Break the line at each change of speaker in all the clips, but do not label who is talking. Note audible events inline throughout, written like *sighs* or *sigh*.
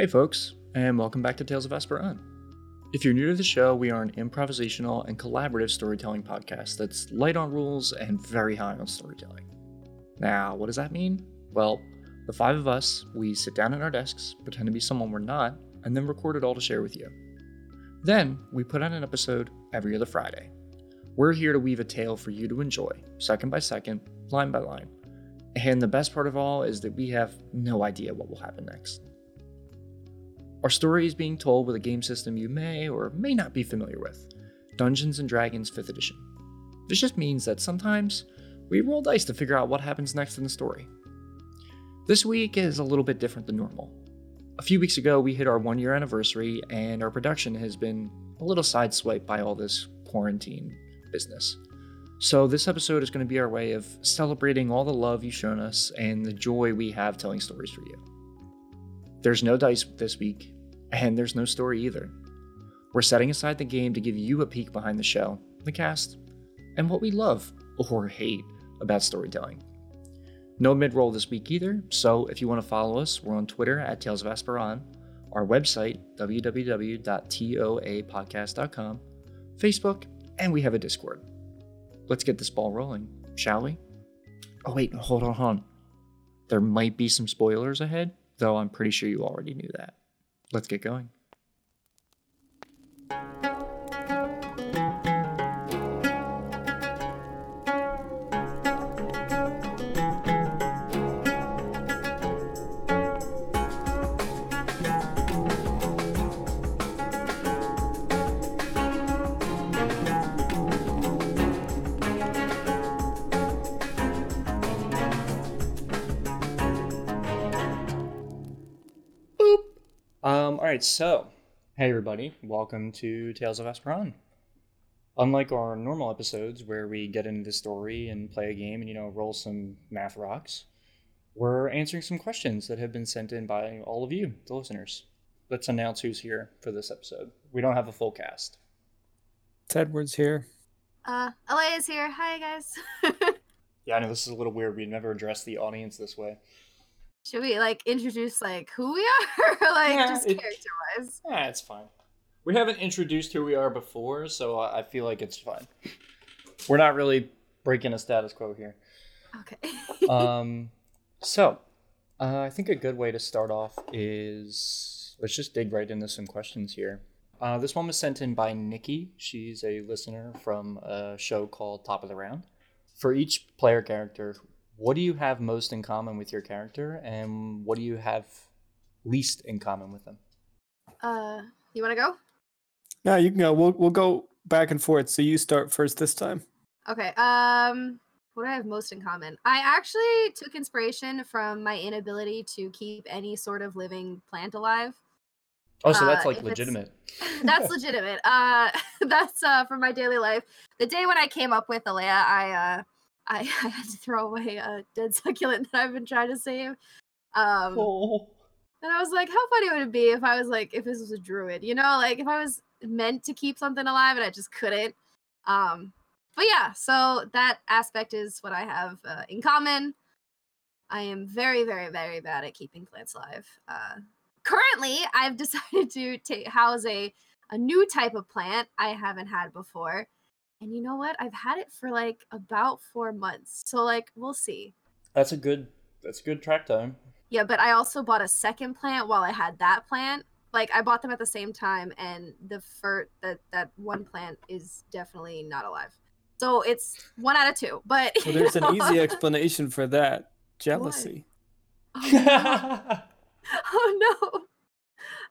Hey, folks, and welcome back to Tales of Esperon. If you're new to the show, we are an improvisational and collaborative storytelling podcast that's light on rules and very high on storytelling. Now, what does that mean? Well, the five of us, we sit down at our desks, pretend to be someone we're not, and then record it all to share with you. Then, we put out an episode every other Friday. We're here to weave a tale for you to enjoy, second by second, line by line. And the best part of all is that we have no idea what will happen next. Our story is being told with a game system you may or may not be familiar with Dungeons and Dragons 5th Edition. This just means that sometimes we roll dice to figure out what happens next in the story. This week is a little bit different than normal. A few weeks ago, we hit our one year anniversary, and our production has been a little sideswiped by all this quarantine business. So, this episode is going to be our way of celebrating all the love you've shown us and the joy we have telling stories for you. There's no dice this week, and there's no story either. We're setting aside the game to give you a peek behind the show, the cast, and what we love or hate about storytelling. No mid roll this week either, so if you want to follow us, we're on Twitter at Tales of Esperon, our website, www.toapodcast.com, Facebook, and we have a Discord. Let's get this ball rolling, shall we? Oh, wait, hold on, hold on. There might be some spoilers ahead, though I'm pretty sure you already knew that. Let's get going. Right, so hey everybody, welcome to Tales of Esperon. Unlike our normal episodes where we get into the story and play a game and you know roll some math rocks, we're answering some questions that have been sent in by all of you, the listeners. Let's announce who's here for this episode. We don't have a full cast.
It's Edwards here.
Uh, LA is here. Hi, guys. *laughs*
Yeah, I know this is a little weird. We never addressed the audience this way.
Should we like introduce like who we are, *laughs* like
Yeah,
just character wise?
Yeah, it's fine. We haven't introduced who we are before, so I I feel like it's fine. We're not really breaking a status quo here.
Okay. *laughs*
um, so, uh, I think a good way to start off is let's just dig right into some questions here. Uh, this one was sent in by Nikki. She's a listener from a show called Top of the Round. For each player character, what do you have most in common with your character, and what do you have least in common with them?
uh, you want to go?
Yeah, you can go. We'll we'll go back and forth. So you start first this time.
Okay. Um, what do I have most in common? I actually took inspiration from my inability to keep any sort of living plant alive.
Oh, so that's
Uh,
like
if
legitimate. *laughs*
that's legitimate. Uh, *laughs* that's uh from my daily life. The day when I came up with Alea, I uh, I, *laughs* I had to throw away a dead *laughs* succulent that I've been trying to save. Um,
Oh.
and I was like, how funny would it be if I was like, if this was a druid, you know, like if I was meant to keep something alive and I just couldn't. Um, but yeah, so that aspect is what I have uh, in common. I am very, very, very bad at keeping plants alive. Uh, currently, I've *laughs* decided to ta- house a a new type of plant I haven't had before. And you know what? I've had it for like about four months. So like we'll see.
That's a good. That's a good track time.
Yeah, but I also bought a second plant while I had that plant. Like I bought them at the same time, and the fir- that that one plant is definitely not alive. So it's one out of two. But
Well,
you
there's an easy *laughs* explanation for that. Jealousy.
Oh, no. *laughs* *laughs* oh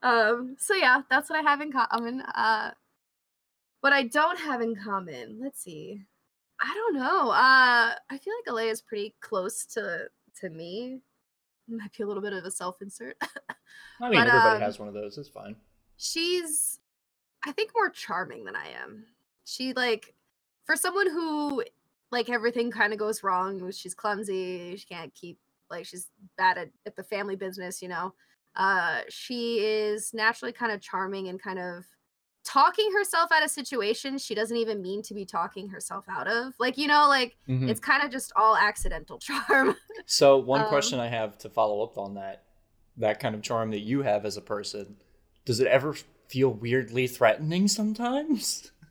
no. Um. So yeah, that's what I have in common. Uh, what I don't have in common. Let's see. I don't know. Uh, I feel like Alea is pretty close to to me. Might be a little bit of a self insert. *laughs*
I mean,
But,
everybody
um,
has one of those. It's fine.
she's i think more charming than i am she like for someone who like everything kind of goes wrong she's clumsy she can't keep like she's bad at, at the family business you know uh she is naturally kind of charming and kind of talking herself out of situations she doesn't even mean to be talking herself out of like you know like
Mhm.
it's kind of just all accidental *laughs* charm
So one
um,
question I have to follow up on that: that kind of charm that you have as a person, does it ever feel weirdly threatening sometimes? *laughs*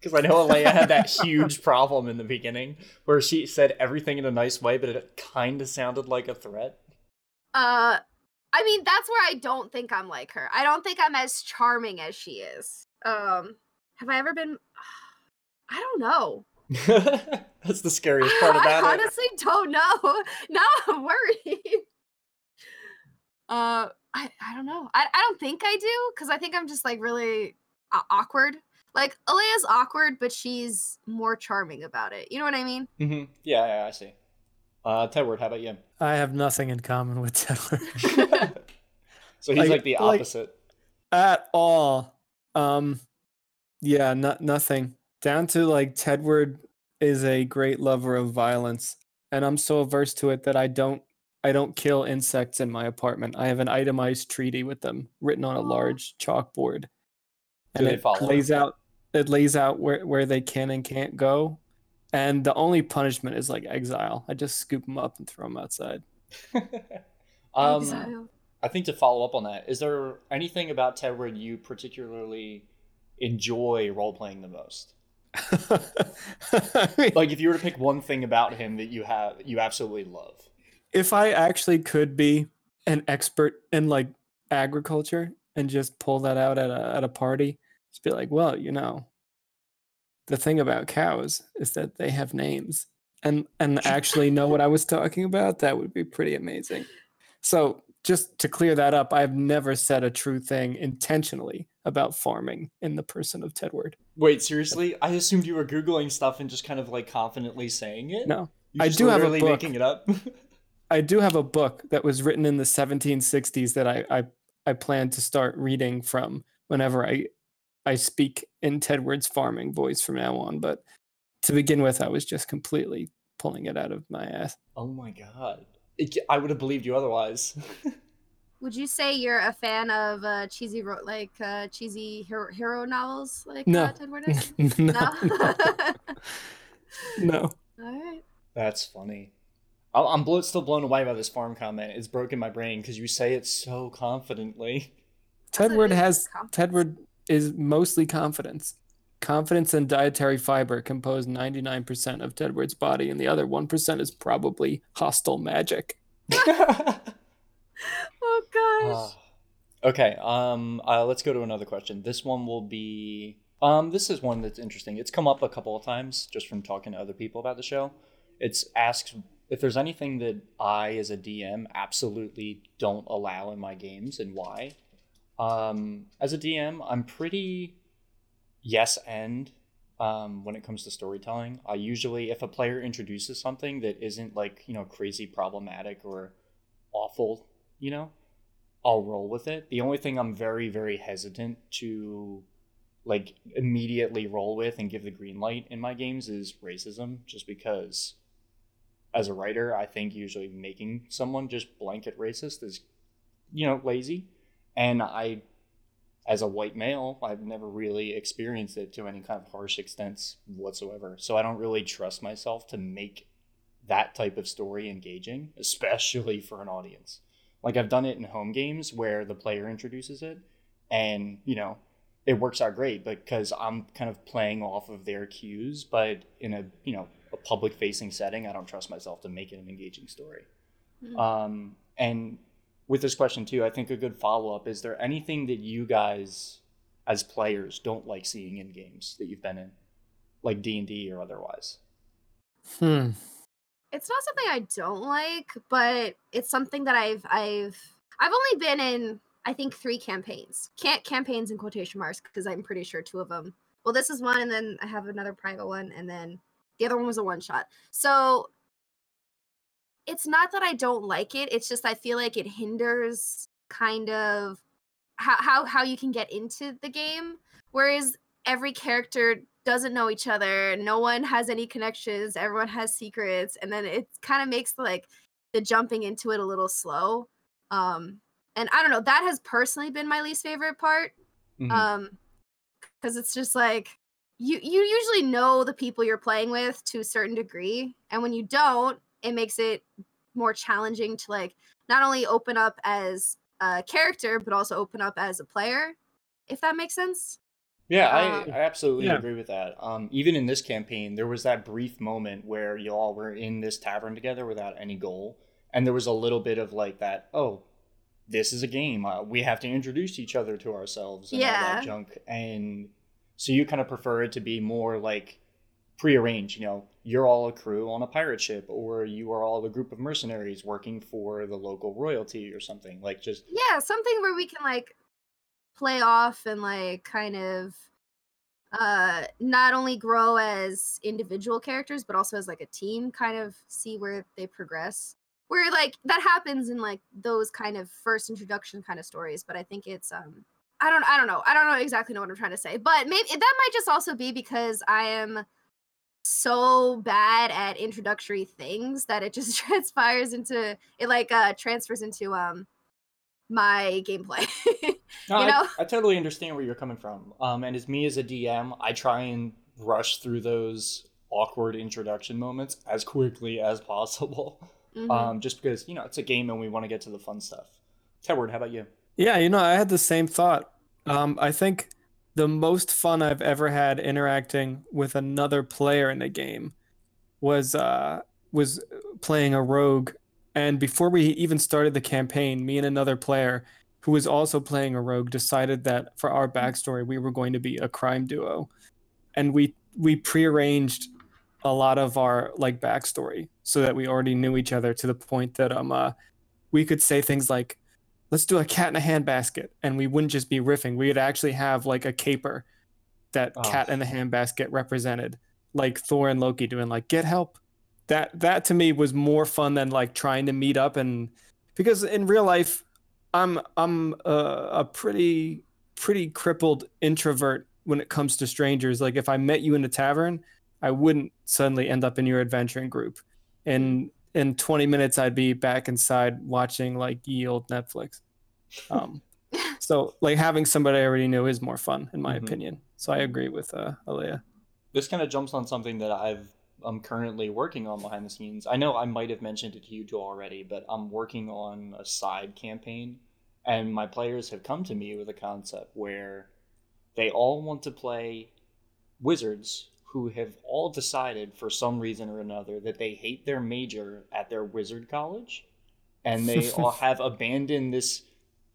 Because I know Alea had that *laughs* huge problem in the beginning where she said everything in a nice way, but it kind of sounded like a threat.
Uh, I mean, that's where I don't think I'm like her. I don't think I'm as charming as she is. Um, have I ever been? *sighs* I don't know. *laughs*
That's the *laughs* scariest part about
I
it.
honestly don't know. *laughs* Now I'm worried. Uh, I I don't know. I I don't think I do because I think I'm just like really uh, awkward. Like Alea's awkward, but she's more charming about it. You know what I mean?
Mm-hmm. Yeah, yeah, I see. Uh, Tedward, how about you?
I have nothing in common with Tedward *laughs* *laughs*
so he's
Like-
like, the
like-
opposite.
at all. Um, yeah, not nothing. Down to like Tedward is a great lover of violence, and I'm so averse to it that I don't I don't kill insects in my apartment. I have an itemized treaty with them written on a large chalkboard, and it
it?
lays out it lays out where where they can and can't go. And the only punishment is like exile. I just scoop them up and throw them outside. *laughs*
um,
Exile.
I think to follow up on that, is there anything about Tedward you particularly enjoy role playing the most?
I *laughs* mean,
Like, if you were to pick one thing about him that you have you absolutely love.
if I actually could be an expert in like agriculture and just pull that out at a at a party, just be like, well, you know, the thing about cows is that they have names, and and actually know what I was talking about, that would be pretty amazing. So just to clear that up, I've never said a true thing intentionally about farming in the person of Tedward.
Wait, seriously? I assumed you were googling stuff and just kind of like confidently saying it.
No,
You're
I do have a book.
making it up. *laughs*
I do have a book that was written in the 1760s that I I, I plan to start reading from whenever I I speak in Tedward's farming voice from now on. But to begin with, I was just completely pulling it out of my ass.
oh my god, It- I would have believed you otherwise. *laughs*
Would you say you're a fan of uh, cheesy ro- like uh, cheesy hero, hero novels like
No.
uh, Tedward is? *laughs*
no,
No. *laughs*
no.
All right.
That's funny. I- I'm blo- still blown away by this farm comment. It's broken my brain because you say it so confidently.
Tedward
is
has
confidence.
Tedward is mostly confidence. Confidence and dietary fiber compose 99% of Tedward's body, and the other 1% is probably hostile magic. *laughs* *laughs*
Oh gosh.
Ah. okay. Um. Uh, let's go to another question. This one will be. Um. This is one that's interesting. It's come up a couple of times just from talking to other people about the show. It's asked if there's anything that I, as a DM, absolutely don't allow in my games and why. Um. As a DM, I'm pretty yes and um, when it comes to storytelling. I usually, if a player introduces something that isn't like, you know, crazy problematic or awful, you know, I'll roll with it. The only thing I'm very, very hesitant to like immediately roll with and give the green light in my games is racism, just because as a writer, I think usually making someone just blanket racist is, you know, lazy. And I as a white male, I've never really experienced it to any kind of harsh extents whatsoever. So I don't really trust myself to make that type of story engaging, *laughs* especially for an audience. Like I've done it in home games where the player introduces it and, you know, it works out great because I'm kind of playing off of their cues, but in a, you know, a public facing setting, I don't trust myself to make it an engaging story.
Hmm.
Um, and with this question too, I think a good follow up is there anything that you guys as players don't like seeing in games that you've been in, like D and D or otherwise?
Hmm.
it's not something I don't like, but it's something that I've I've I've only been in I think three campaigns. Can't campaigns in quotation marks because I'm pretty sure two of them. Well, this is one, and then I have another private one, and then the other one was a one shot. So it's not that I don't like it. It's just I feel like it hinders kind of how how how you can get into the game. Whereas every character doesn't know each other. No one has any connections. Everyone has secrets, and then it kind of makes like the jumping into it a little slow. Um, and I don't know. That has personally been my least favorite part.
Mhm.
Um, because it's just like you you usually know the people you're playing with to a certain degree, and when you don't, it makes it more challenging to like not only open up as a character but also open up as a player if that makes sense
Yeah,
Uh,
I, I absolutely
yeah.
agree with that. Um, even in this campaign, there was that brief moment where y'all were in this tavern together without any goal, and there was a little bit of like that. Oh, this is a game. Uh, we have to introduce each other to ourselves and all
Yeah.
that junk. And so you kind of prefer it to be more like prearranged. You know, you're all a crew on a pirate ship, or you are all a group of mercenaries working for the local royalty or something. Like just
yeah something where we can like play off and like kind of uh not only grow as individual characters but also as like a team kind of see where they progress where like that happens in like those kind of first introduction kind of stories but i think it's um i don't i don't know i don't know exactly know what i'm trying to say but maybe that might just also be because i am so bad at introductory things that it just *laughs* transpires into it like uh transfers into um my gameplay *laughs*
No,
You
I,
know?
I totally understand where you're coming from. Um, and as me as a DM, I try and rush through those awkward introduction moments as quickly as possible. *laughs*
Mhm.
Um, just because you know it's a game and we want to get to the fun stuff. Tedward, how about you?
Yeah, you know, I had the same thought. Um, I think the most fun I've ever had interacting with another player in a game was uh, was playing a rogue. And before we even started the campaign, me and another player who was also playing a rogue decided that for our backstory we were going to be a crime duo, and we we prearranged a lot of our like backstory so that we already knew each other to the point that um uh, we could say things like let's do a cat in a handbasket and we wouldn't just be riffing. We would actually have like a caper that
Oh.
cat in the handbasket represented like thor and loki doing like get help. That that to me was more fun than like trying to meet up and because in real life i'm i'm a, a pretty pretty crippled introvert when it comes to strangers. Like if i met you in a tavern i wouldn't suddenly end up in your adventuring group. And in 20 minutes i'd be back inside watching like ye old netflix um, so like having somebody I already knew is more fun in my
Mhm.
opinion. So I agree with uh, Alea.
This kind of jumps on something that I've I'm currently working on behind the scenes. I know I might have mentioned it to you two already, but I'm working on a side campaign, and my players have come to me with a concept where they all want to play wizards who have all decided for some reason or another that they hate their major at their wizard college, and they *laughs* all have abandoned this,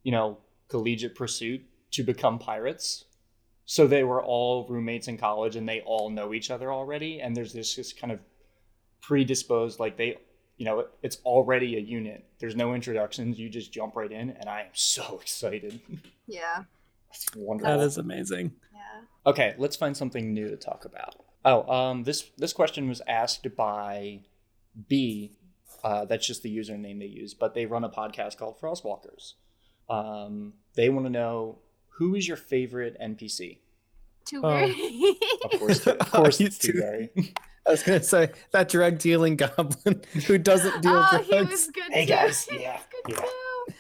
you know, collegiate pursuit to become pirates. So they were all roommates in college and they all know each other already. And there's this just kind of predisposed like they you know it's already a unit. There's no introductions. You just jump right in and i am so *laughs* excited.
Yeah.
It's wonderful.
That is amazing.
yeah.
Okay let's find something new to talk about. Oh um this this question was asked by b uh, that's just the username they use but they run a podcast called frostwalkers um, they want to know who is your favorite npc
too
Oh.
weird
of course of *laughs* course
You
it's
too. *laughs* I was gonna say that drug dealing goblin *laughs* who doesn't deal
oh
drugs.
he was good
Hey,
too.
guys,
He was
yeah,
good
yeah.
too.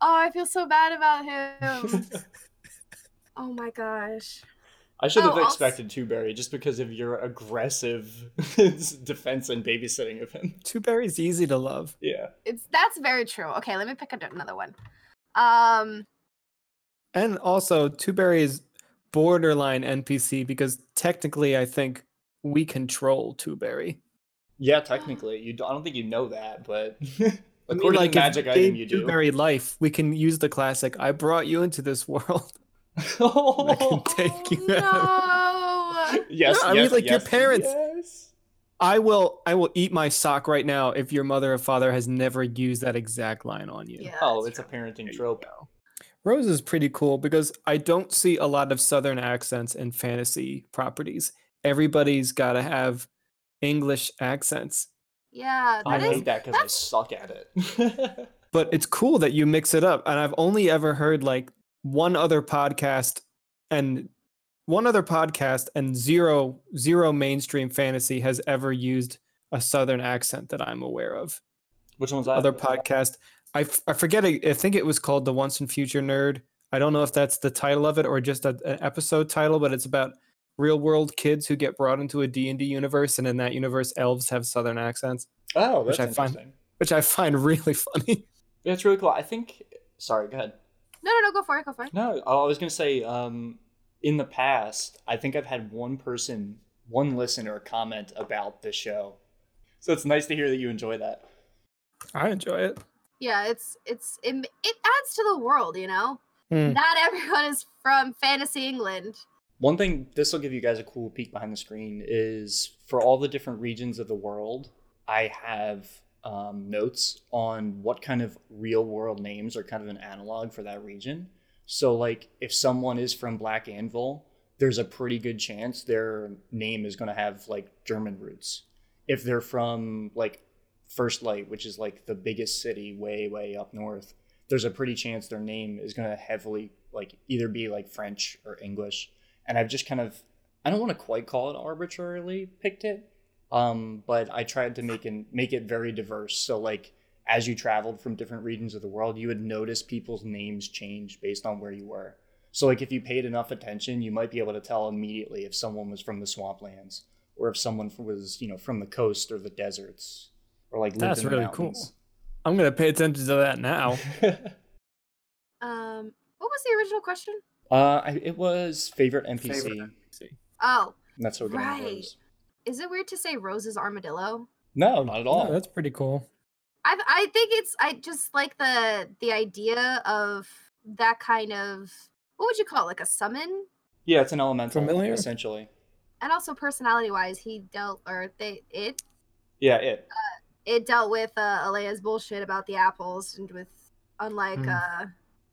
oh i feel so bad about him oh my gosh
I should have
Oh, I'll
expected Tewberry just because of your aggressive defense and babysitting of him.
Two berries easy to love.
Yeah.
it's that's very true okay let me pick another one um
And also Two Berry is borderline NPC because technically I think we control Two Berry.
Yeah, technically, you. Don't, I don't think you know that, but *laughs*
I mean,
according
like
to magic
we
item, you do.
Dewberry life, we can use the classic I brought you into this world.
oh, *laughs*
I can take you out.
no *laughs*
yes,
No, I mean,
yes,
like, your parents-
yes.
I will I will eat my sock right now if your mother or father has never used that exact line on you.
yeah
Oh,
that's
it's a parenting trope.
Rose is pretty cool because I don't see a lot of southern accents in fantasy properties. Everybody's got to have English accents.
yeah
I
that is
hate that because I suck at it. *laughs*
But it's cool that you mix it up. And I've only ever heard like one other podcast and one other podcast and zero zero mainstream fantasy has ever used a southern accent that I'm aware of.
Which one's that?
other podcast. I, f- I forget. I think it was called the Once and Future Nerd. I don't know if that's the title of it or just a, an episode title, but it's about real world kids who get brought into a D and D universe, and in that universe, elves have southern accents,
Oh,
which
that's
I find- which I find *laughs* really funny.
Yeah, it's really cool. I think. Sorry, go ahead.
No, no, no. Go for it. Go for it.
No, I was gonna say. Um, in the past, I think I've had one person, one listener comment about the show. So it's nice to hear that you enjoy that.
I enjoy it.
Yeah, it's it's it, it adds to the world, you know.
Hmm.
Not *laughs* everyone is from fantasy England.
One thing this will give you guys a cool peek behind the screen is for all the different regions of the world, I have um, notes on what kind of real world names are kind of an analog for that region. So, like, if someone is from Black Anvil, there's a pretty good chance their name is going to have like German roots. If they're from like First Light, which is like the biggest city way, way up north, there's a pretty chance their name is going to heavily like either be like French or English. And I've just kind of, I don't want to quite call it arbitrarily picked it, um, but I tried to make it make it very diverse. So like as you traveled from different regions of the world, you would notice people's names change based on where you were. So like if you paid enough attention, you might be able to tell immediately if someone was from the swamplands or if someone was, you know, from the coast or the deserts or like
That's really cool. I'm gonna pay attention to that now. *laughs*
Um, what was the original question?
uh, I, it was favorite NPC.
Favorite NPC.
Oh,
And that's what we're
Right. is it weird to say Rose's armadillo?
No, not at all.
Oh, that's pretty cool.
I I think it's I just like the the idea of that kind of what would you call it, like a summon,
yeah, it's an elemental
Familiar?
essentially.
and also personality wise, he dealt or they it
Yeah, it.
it dealt with uh, Alea's bullshit about the apples and with unlike
Hmm.
uh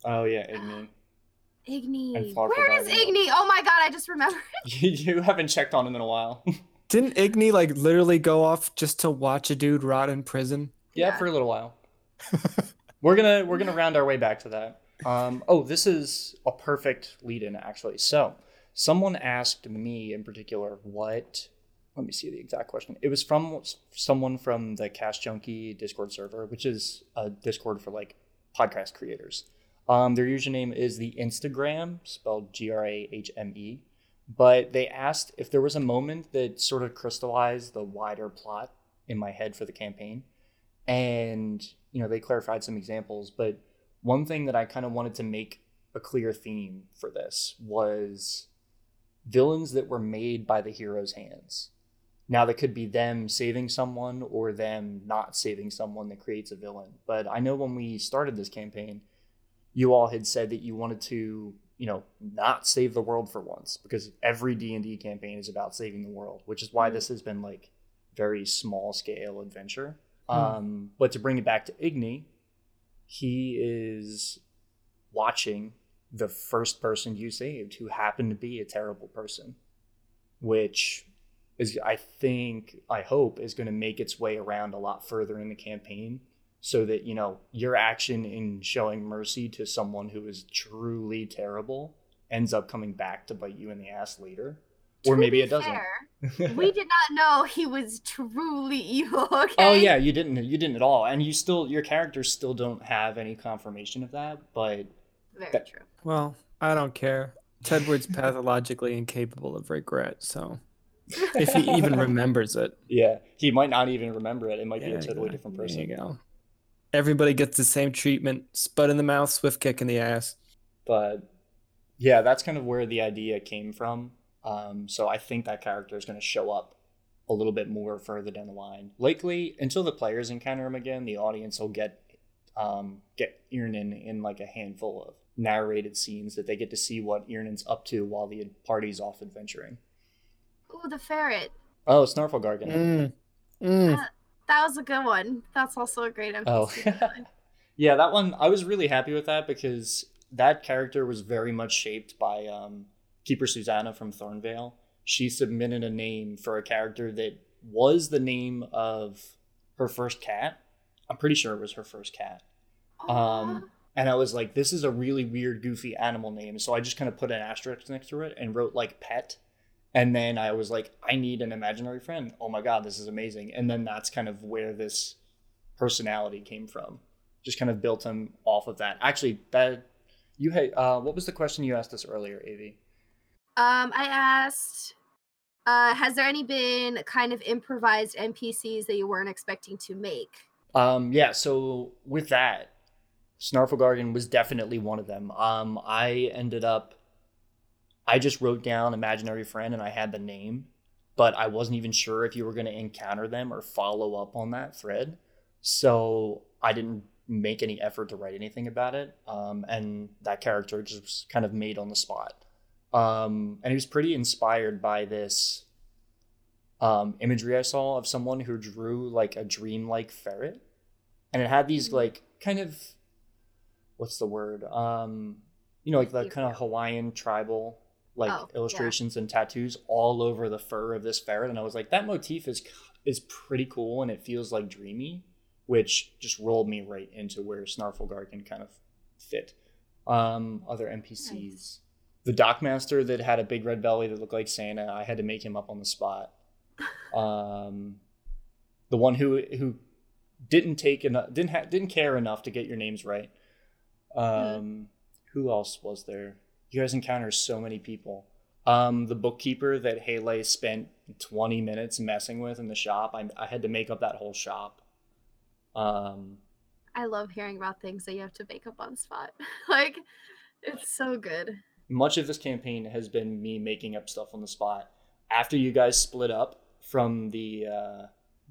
Oh yeah, Igni. *gasps*
Igni. Where is Igni? Oh my god, I just remembered.
you, *laughs* *laughs* you haven't checked on him in a while. *laughs*
Didn't Igni like literally go off just to watch a dude rot in prison?
Yeah,
Yeah.
for a little while. we're gonna we're gonna round our way back to that. Um, oh, this is a perfect lead-in actually. So, someone asked me in particular what. Let me see the exact question. It was from someone from the Cast Junkie Discord server, which is a Discord for like podcast creators. Um, their username is the Instagram, spelled G R A H M E. But they asked if there was a moment that sort of crystallized the wider plot in my head for the campaign. And, you know, they clarified some examples. But one thing that I kind of wanted to make a clear theme for this was villains that were made by the hero's hands. Now, that could be them saving someone or them not saving someone that creates a villain. But I know when we started this campaign, you all had said that you wanted to, you know, not save the world for once because every D&D campaign is about saving the world, which is why
Mhm.
this has been like very small scale adventure.
Hmm.
Um, but to bring it back to Igni, he is watching the first person you saved who happened to be a terrible person, which is, I think, I hope, is going to make its way around a lot further in the campaign so that, you know, your action in showing mercy to someone who is truly terrible ends up coming back to bite you in the ass later. Or
To
maybe
be
it doesn't.
fair, *laughs* we did not know he was truly *laughs* evil. Oh, okay.
Oh yeah, you didn't. You didn't at all, and you still, your characters still don't have any confirmation of that. But
Very
that-
true.
Well, I don't care. Tedward's pathologically incapable of regret, so if he even *laughs* remembers it,
yeah, he might not even remember it. It might be a totally
go.
different
There
person.
you go. Everybody gets the same treatment: spud in the mouth, swift kick in the ass.
But yeah, that's kind of where the idea came from. Um, so I think that character is going to show up a little bit more further down the line. Likely, until the players encounter him again, the audience will get um, get Irnan in like a handful of narrated scenes that they get to see what Irnan's up to while the party's off adventuring.
Ooh, the ferret.
Oh, Snarflegargan.
Mm. Mm.
That was a good one. That's also a great NPC.
Oh.
design. *laughs*
Yeah, that one I was really happy with that because that character was very much shaped by um, Keeper Susanna from Thornvale. She submitted a name for a character that was the name of her first cat. I'm pretty sure it was her first cat. Um, and I was like, this is a really weird, goofy animal name. So I just kind of put an asterisk next to it and wrote like pet. And then I was like, I need an imaginary friend. Oh my God, this is amazing. And then that's kind of where this personality came from. Just kind of built him off of that. Actually, that you had, uh, what was the question you asked us earlier, Avi?
Um, I asked, uh, has there any been kind of improvised NPCs that you weren't expecting to make?
Um, yeah, so with that, Snarflegargan was definitely one of them. Um, I ended up, I just wrote down imaginary friend and I had the name, but I wasn't even sure if you were going to encounter them or follow up on that thread. So I didn't make any effort to write anything about it. Um, and that character just kind of made on the spot. Um, and he was pretty inspired by this um, imagery I saw of someone who drew like a dreamlike ferret. And it had these like kind of what's the word? Um, you know, like the kind of Hawaiian tribal like
Oh, yeah.
illustrations and tattoos all over the fur of this ferret, and I was like, that motif is is pretty cool, and it feels like dreamy, which just rolled me right into where Snarflegargan kind of fit. Um, other NPCs,
Nice.
The Dockmaster that had a big red belly that looked like Santa, I had to make him up on the spot. *laughs* Um, the one who who didn't take enough, didn't ha- didn't care enough to get your names right. Um, who else was there? You guys encounter so many people. Um, the bookkeeper that Haley spent 20 minutes messing with in the shop. I, I had to make up that whole shop. Um,
I love hearing about things that you have to make up on the spot. *laughs* like, it's so good.
Much of this campaign has been me making up stuff on the spot. After you guys split up from the uh,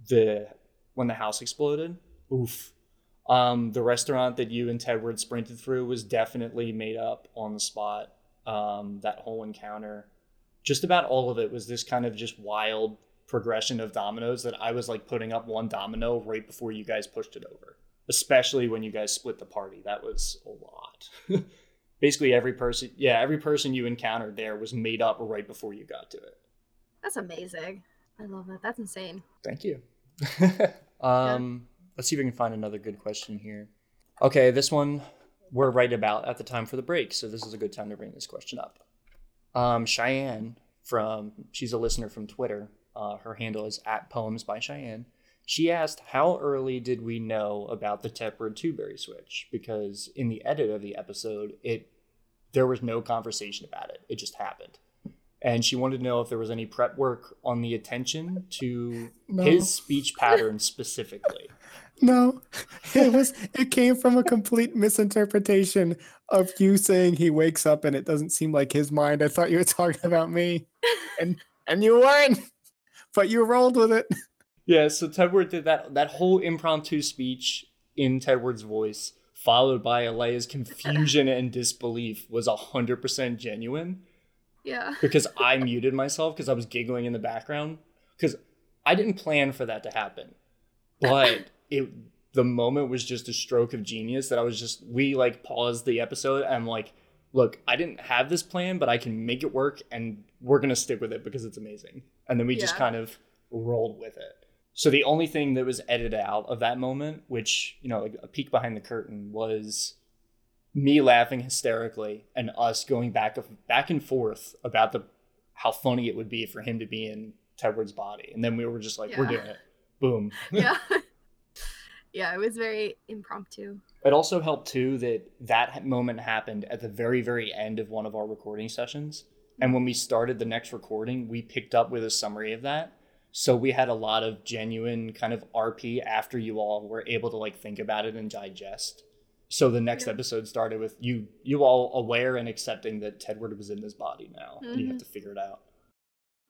the when the house exploded, oof. Um, the restaurant that you and Tedward sprinted through was definitely made up on the spot. Um, that whole encounter, just about all of it was this kind of just wild progression of dominoes that I was like putting up one domino right before you guys pushed it over. Especially when you guys split the party, that was a lot. *laughs* Basically, every person, yeah, every person you encountered there was made up right before you got to it.
That's amazing. I love that. That's insane.
Thank you. *laughs* um, let's see if we can find another good question here. Okay, this one we're right about at the time for the break, so this is a good time to bring this question up. Um, Cheyenne from she's a listener from Twitter. Uh, her handle is at Poems by Cheyenne. She asked, "How early did we know about the Tedward two-berry switch? Because in the edit of the episode, it there was no conversation about it. It just happened." And she wanted to know if there was any prep work on the attention to
No.
his speech pattern specifically. *laughs*
No, it was. It came from a complete misinterpretation of you saying he wakes up and it doesn't seem like his mind. I thought you were talking about me, and and you weren't, but you rolled with it.
Yeah, so Tedward did that that whole impromptu speech in Tedward's voice, followed by Alea's *laughs* confusion and disbelief, was hundred percent genuine.
Yeah.
Because I muted myself because I was giggling in the background. Because I didn't plan for that to happen, but *laughs* it the moment was just a stroke of genius that I was just we like paused the episode and like, look, I didn't have this plan, but I can make it work, and we're gonna stick with it because it's amazing. And then we just kind of rolled with it. So the only thing that was edited out of that moment, which you know, like a peek behind the curtain, was me laughing hysterically and us going back back and forth about the how funny it would be for him to be in Tedward's body, and then we were just like, we're doing it, boom. *laughs*
Yeah. *laughs* yeah, it was very impromptu.
It also helped too that that moment happened at the very very end of one of our recording sessions, and mm-hmm. when we started the next recording, we picked up with a summary of that. So we had a lot of genuine kind of RP after you all were able to like think about it and digest. So the next
Yeah.
episode started with you you all aware and accepting that Tedward was in this body now, and you have
Mhm.
to figure it out.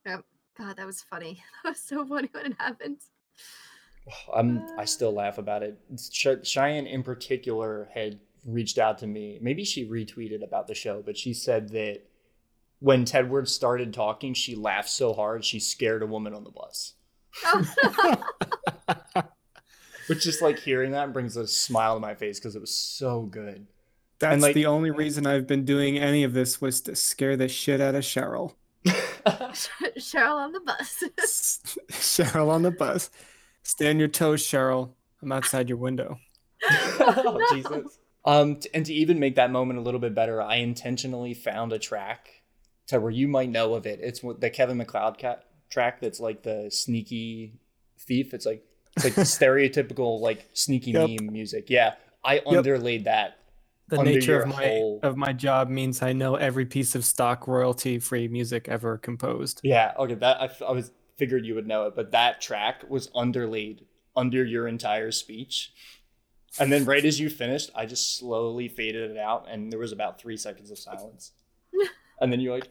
God, that was funny. *laughs* That was so funny when it happened. *sighs*
I'm I
Uh.
still laugh about it. Ch- Cheyenne in particular had reached out to me. Maybe she retweeted about the show, but she said that when Tedward started talking, she laughed so hard she scared a woman on the bus. *laughs* Which just like hearing that brings a smile to my face because it was so good.
That's
like-
the only reason I've been doing any of this was to scare the shit out of Cheryl. *laughs*
Cheryl on the bus. *laughs*
Cheryl on the bus. Stand your toes, Cheryl. I'm outside your window.
oh,
No.
Jesus. Um, t- and to even make that moment a little bit better, I intentionally found a track to where you might know of it. It's the Kevin MacLeod ca- track that's like the sneaky thief. It's like it's like the *laughs* stereotypical like sneaky
Yep.
meme music. Yeah, I underlaid that.
The
Under
nature of my
whole-
of my job means I know every piece of stock royalty free music ever composed.
Yeah, okay, that I was figured you would know it, but that track was underlaid under your entire speech. And then right as you finished, I just slowly faded it out, and there was about three seconds of silence. *laughs* and then you're like,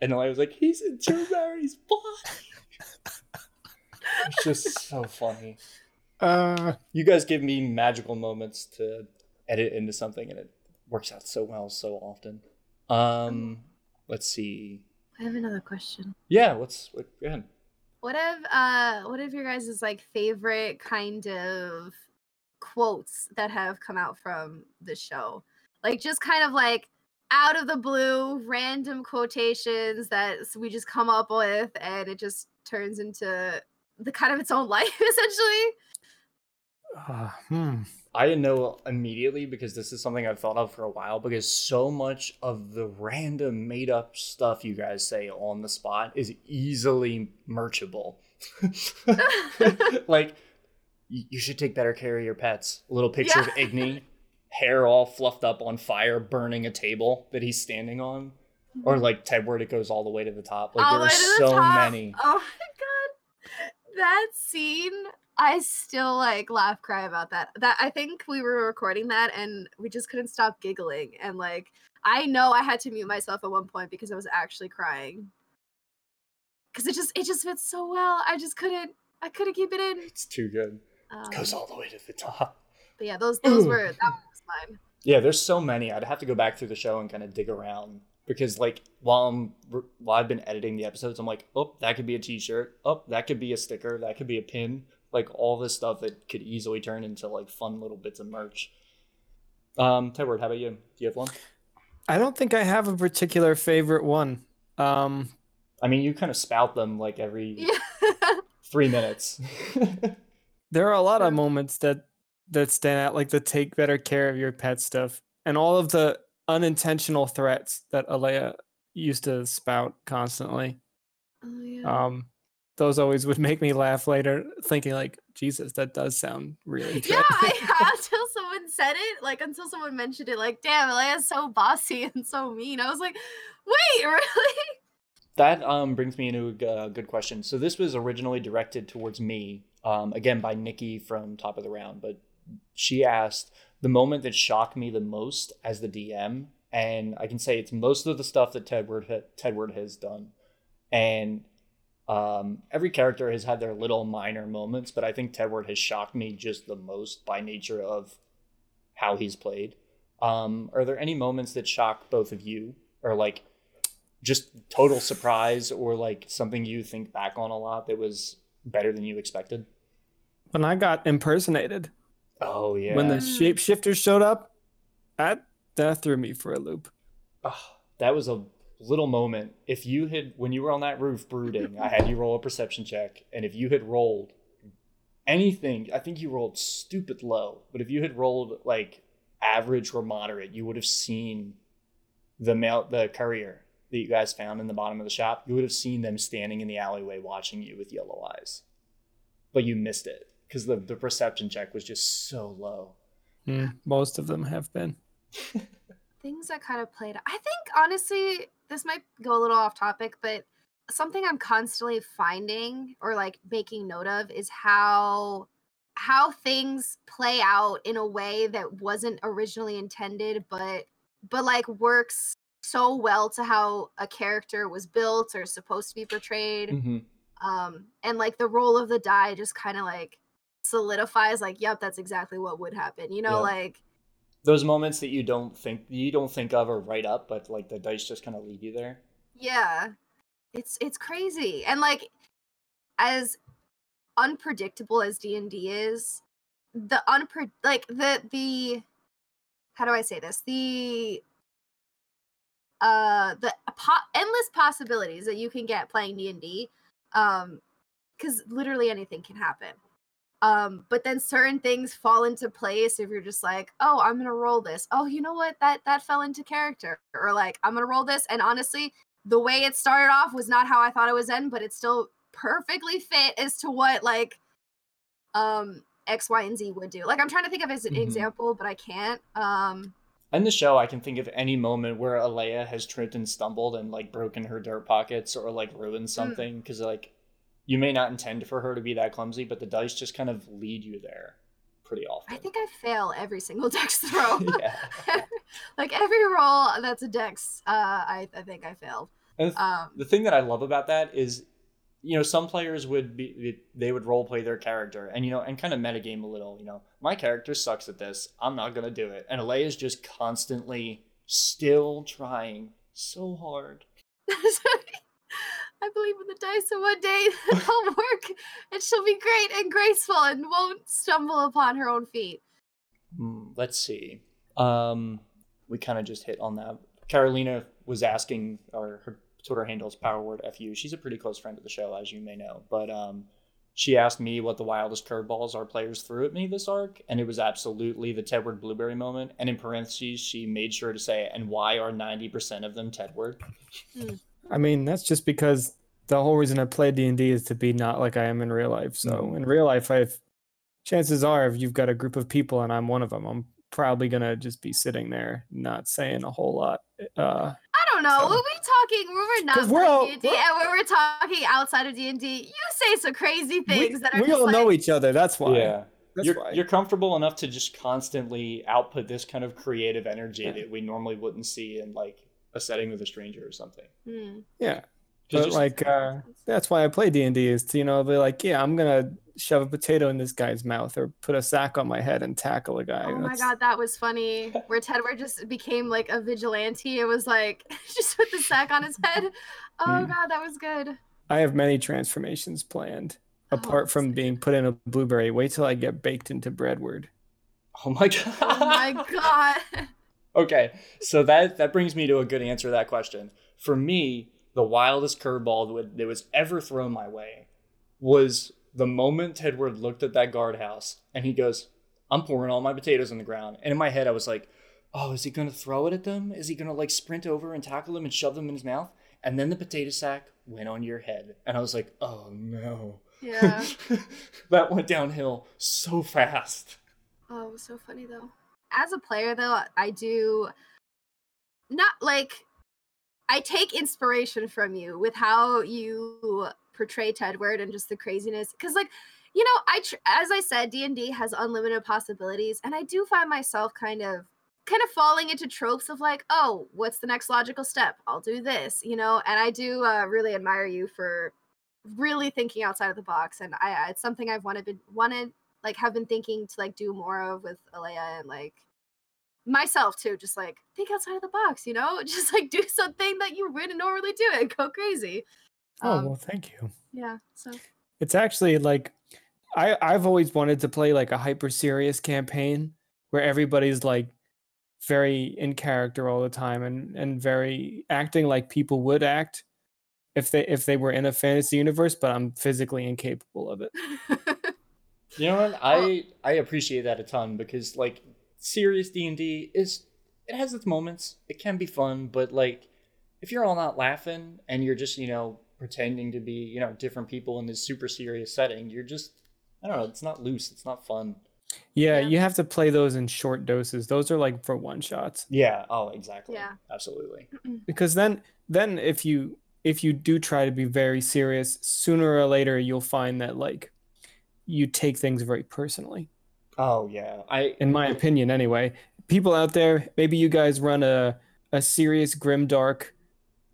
and I was like, he's in Drew Barry's body. it's just so funny.
Uh,
You guys give me magical moments to edit into something, and it works out so well so often. Um, let's see.
I have another question.
Yeah, let's what, go ahead.
What if uh what if your guys' like favorite kind of quotes that have come out from the show? Like just kind of like out of the blue, random quotations that we just come up with and it just turns into the kind of its own *laughs* life essentially.
uh, hmm.
I didn't know immediately because this is something I've thought of for a while because so much of the random made up stuff you guys say on the spot is easily merchable. *laughs* *laughs* like, you should take better care of your pets. A little picture of
Yeah.
Igni, hair all fluffed up on fire, burning a table that he's standing on. Or like Tedward, it goes all the way to the top. Like,
All
there are so
top.
many.
Oh my god. That scene, I still like laugh cry about that. That I think we were recording that and we just couldn't stop giggling and like I know I had to mute myself at one point because I was actually crying. Cuz it just it just fits so well. I just couldn't I couldn't keep it in.
It's too good.
Um,
It goes all the way to the top.
but yeah, those those were that *clears throat* mine.
Yeah, there's so many. I'd have to go back through the show and kind of dig around because, like, while I'm while I've been editing the episodes, I'm like, oh, that could be a T-shirt. Oh, that could be a sticker. That could be a pin. Like all this stuff that could easily turn into like fun little bits of merch. Um, Tedward, how about you? Do you have one?
I don't think I have a particular favorite one. Um,
I mean, you kind of spout them like every *laughs* three minutes. *laughs*
there are a lot of moments that that stand out, like the take better care of your pet stuff, and all of the unintentional threats that Alea used to spout constantly.
oh yeah.
Um, those always would make me laugh later, thinking like, Jesus, that does sound really true.
Yeah, I *laughs*
threatening."
until someone said it, like until someone mentioned it, like, damn, Alea's so bossy *laughs* and so mean. I was like, wait, *laughs* really?
That um, brings me into a uh, good question. So this was originally directed towards me, um, again by Nikki from Top of the Round, but she asked the moment that shocked me the most as the DM, and I can say it's most of the stuff that Tedward ha- Tedward has done, and um, every character has had their little minor moments, but I think Tedward has shocked me just the most by nature of how he's played. Um, are there any moments that shock both of you, or like just total surprise or like something you think back on a lot that was better than you expected?
when I got impersonated,
Oh yeah.
when the shapeshifters showed up, that that threw me for a loop.
Ah, that was a little moment. If you had when you were on that roof brooding, I had you roll a perception check, and if you had rolled anything, I think you rolled stupid low, but if you had rolled like average or moderate, you would have seen the mail the courier that you guys found in the bottom of the shop. You would have seen them standing in the alleyway watching you with yellow eyes. But you missed it because the, the perception check was just so low.
Mm, most of them have been. *laughs*
Things that kind of played. I think honestly, this might go a little off topic, but something I'm constantly finding or like making note of is how how things play out in a way that wasn't originally intended, but but like works so well to how a character was built or supposed to be portrayed.
Mm-hmm.
um and like the roll of the die just kind of like solidifies like yep that's exactly what would happen you know like
those moments that you don't think you don't think of or write up, but like the dice just kind of lead you there.
yeah. It's it's crazy and like as unpredictable as d&d is the unpre like the the how do i say this? The uh the po- endless possibilities that you can get playing d&d um because literally anything can happen um but then certain things fall into place if you're just like oh i'm gonna roll this. Oh you know what? That that fell into character. Or like i'm gonna roll this. And honestly the way it started off was not how i thought it was end but it still perfectly fit as to what like um x y and z would do. Like i'm trying to think of as an
Mhm.
example but i can't um
In the show, I can think of any moment where Alea has tripped and stumbled and like broken her dirt pockets or like ruined something because like you may not intend for her to be that clumsy, but the dice just kind of lead you there pretty often.
I think I fail every single *laughs* dex throw. *laughs*
yeah. *laughs*
like every roll that's a dex, uh, I, I think I failed.
And the,
Um,
the thing that I love about that is, you know, some players would be they would role play their character and you know and kind of metagame a little. You know, my character sucks at this. I'm not gonna do it. And Alea is just constantly still trying so hard.
I believe in the dice, and one day they'll *laughs* work, and she'll be great and graceful, and won't stumble upon her own feet.
Hmm, let's see. Um, we kind of just hit on that. Carolina was asking, or her Twitter handle is powerword fu. She's a pretty close friend of the show, as you may know. But um, she asked me what the wildest curveballs our players threw at me this arc, and it was absolutely the Tedward Blueberry moment. And in parentheses, she made sure to say, "And why are ninety percent of them Tedward?"
I mean, that's just because the whole reason I play D and D is to be not like I am in real life. So
Mhm.
in real life, I've chances are if you've got a group of people and I'm one of them, I'm probably gonna just be sitting there, not saying a whole lot. Uh,
I don't know.
So-
When we talking, when we're not
'Cause we're all-
playing D&D,
we're-
and when we're talking outside of D and D, you say some crazy
we
things that are
we
just
all
like,
know each other. That's why. That's
you're,
why.
you're comfortable enough to just constantly output this kind of creative energy
Yeah.
that we normally wouldn't see in like a setting with a stranger or something.
Hmm.
yeah.
Just-
But
just-
like, uh, that's why I play D and D is to you know be like, yeah, I'm gonna shove a potato in this guy's mouth or put a sack on my head and tackle a guy.
Oh my god, that was funny. Where Tedward just became like a vigilante. It was like *laughs* just put the sack on his head. *laughs* Oh
Mm.
god, that was good.
I have many transformations planned.
Oh,
Apart from
that's
being put in a blueberry, wait till I get baked into breadward.
oh my *laughs* god!
Oh my god.
Okay, so that that brings me to a good answer to that question. For me, the wildest curveball that, was ever thrown my way was the moment Tedward looked at that guardhouse and he goes, "I'm pouring all my potatoes on the ground." And in my head, I was like, "Oh, is he gonna throw it at them? Is he gonna like sprint over and tackle them and shove them in his mouth?" And then the potato sack went on your head, and I was like, "Oh no!"
Yeah. *laughs*
that went downhill so fast.
Oh, it was so funny though. As a player though, I do not like I take inspiration from you with how you portray Tedward and just the craziness cuz like you know, I tr- as I said D&D has unlimited possibilities and I do find myself kind of kind of falling into tropes of like, oh, what's the next logical step? I'll do this, you know, and I do uh, really admire you for really thinking outside of the box and I it's something I've wanted been wanted like have been thinking to like do more of with Alea and like myself too just like think outside of the box you know *laughs* just like do something that you wouldn't normally do and go crazy
Oh
Um,
well, thank you.
yeah so
It's actually like I I've always wanted to play like a hyper serious campaign where everybody's like very in character all the time and and very acting like people would act if they if they were in a fantasy universe, but I'm physically incapable of it. *laughs*
You know what? I I appreciate that a ton because like serious D and D is it has its moments. It can be fun, but like if you're all not laughing and you're just you know pretending to be you know different people in this super serious setting, you're just I don't know. It's not loose. It's not fun.
Yeah,
Yeah.
you have to play those in short doses. Those are like for one shots.
Yeah. Oh, exactly.
Yeah.
Absolutely. *clears throat*
because then then if you if you do try to be very serious sooner or later you'll find that like you take things very personally
Oh yeah. I
in my opinion anyway people out there maybe you guys run a a serious grim dark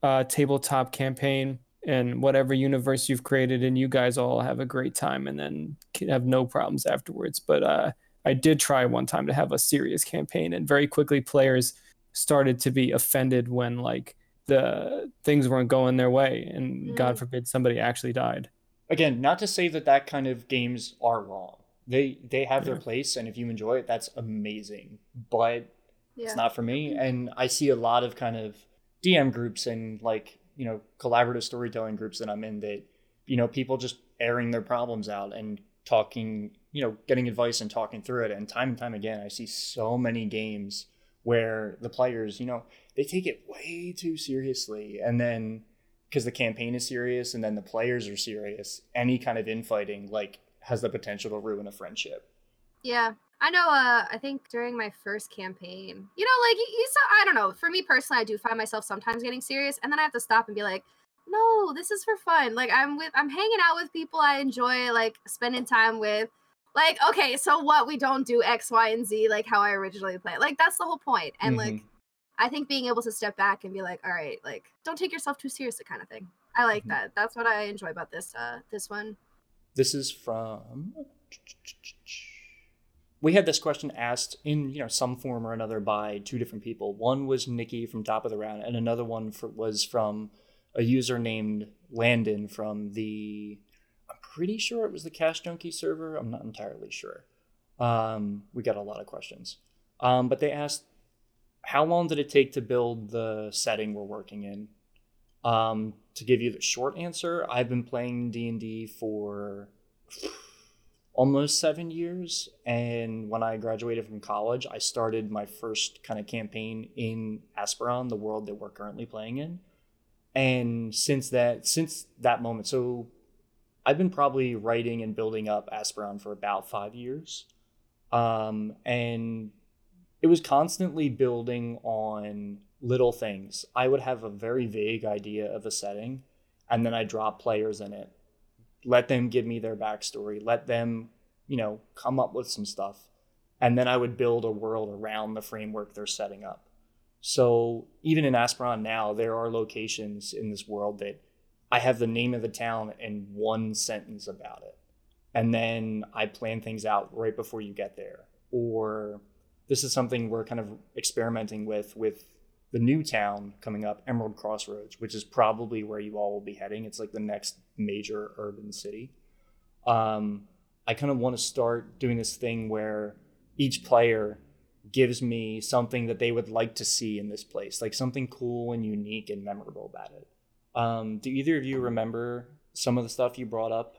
uh tabletop campaign in whatever universe you've created and you guys all have a great time and then have no problems afterwards but uh i did try one time to have a serious campaign and very quickly players started to be offended when like the things weren't going their way and god
Mm.
forbid somebody actually died
again, not to say that that kind of games are wrong. They they have their place, and if you enjoy it, that's amazing. But
yeah
it's not for me and i see a lot of kind of dm groups and like you know collaborative storytelling groups that i'm in that you know people just airing their problems out and talking you know getting advice and talking through it and time and time again i see so many games where the players you know they take it way too seriously and then because the campaign is serious and then the players are serious any kind of infighting like has the potential to ruin a friendship
Yeah. I know uh I think during my first campaign, you know, like you, you saw I don't know, for me personally, I do find myself sometimes getting serious and then I have to stop and be like, no, this is for fun. Like I'm with I'm hanging out with people I enjoy like spending time with. like okay so what we don't do x y and z like how i originally played like that's the whole point. and like
Mhm.
I think being able to step back and be like all right like don't take yourself too seriously kind of thing i like
Mhm.
that that's what i enjoy about this uh this one
This is from. We had this question asked in you know some form or another by two different people. One was Nikki from Top of the Round, and another one for, was from a user named Landon from the. I'm pretty sure it was the Cash Junkie server. I'm not entirely sure. Um, we got a lot of questions, um, but they asked, how long did it take to build the setting we're working in? Um, to give you the short answer, I've been playing D and D for almost seven years, and when I graduated from college, I started my first kind of campaign in Asperon, the world that we're currently playing in. And since that, since that moment, so I've been probably writing and building up Asperon for about five years, um, and it was constantly building on little things. I would have a very vague idea of a setting, and then I drop players in it, let them give me their backstory, let them, you know, come up with some stuff, and then I would build a world around the framework they're setting up. So even in Asperon now, there are locations in this world that I have the name of the town and one sentence about it. And then I plan things out right before you get there. Or this is something we're kind of experimenting with with the new town coming up, Emerald Crossroads, which is probably where you all will be heading. It's like the next major urban city. Um, I kind of want to start doing this thing where each player gives me something that they would like to see in this place, like something cool and unique and memorable about it. Um, do either of you remember some of the stuff you brought up,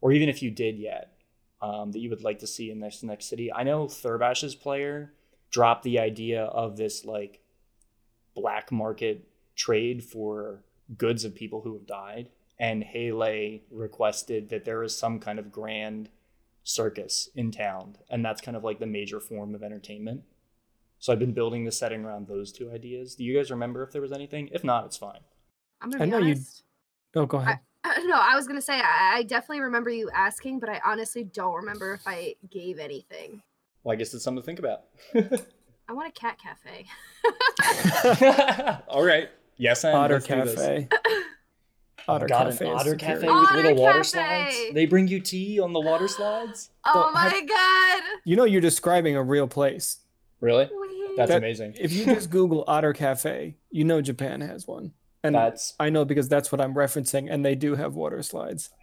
or even if you did yet, um, that you would like to see in this next city? I know Thurbash's player dropped the idea of this like black market trade for goods of people who have died, and Haley requested that there is some kind of grand circus in town, and that's kind of like the major form of entertainment. So I've been building the setting around those two ideas. Do you guys remember if there was anything? If not, it's fine.
i'm gonna
I
be
know you-
honest
Oh, go ahead.
Uh, no i was gonna say I, I definitely remember you asking but i honestly don't remember if i gave anything
Well, I guess it's something to think about. *laughs*
i want a cat cafe *laughs*
All right. Yes, and
Otter
let's.
Cafe. *laughs* Otter
God,
Cafe.
an otter cafe with little
Otter
water slides. They bring you tea on the water slides.
oh
Don't have-
my god
You know, you're describing a real place.
Really?
Wait.
That's
That-
amazing.
If you just Google Otter Cafe, you know Japan has one. And
That's
I know because that's what I'm referencing, and they do have water slides.
Oh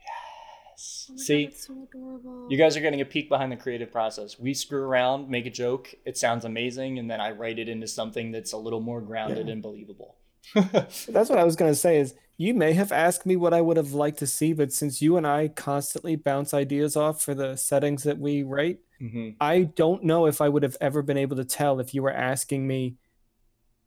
my God,
see.
that's so adorable.
You guys are getting a peek behind the creative process. We screw around, make a joke, it sounds amazing, and then I write it into something that's a little more grounded
Yeah.
and believable. *laughs*
That's what I was gonna say. Is you may have asked me what I would have liked to see, but since you and I constantly bounce ideas off for the settings that we write,
hmm
I don't know if I would have ever been able to tell if you were asking me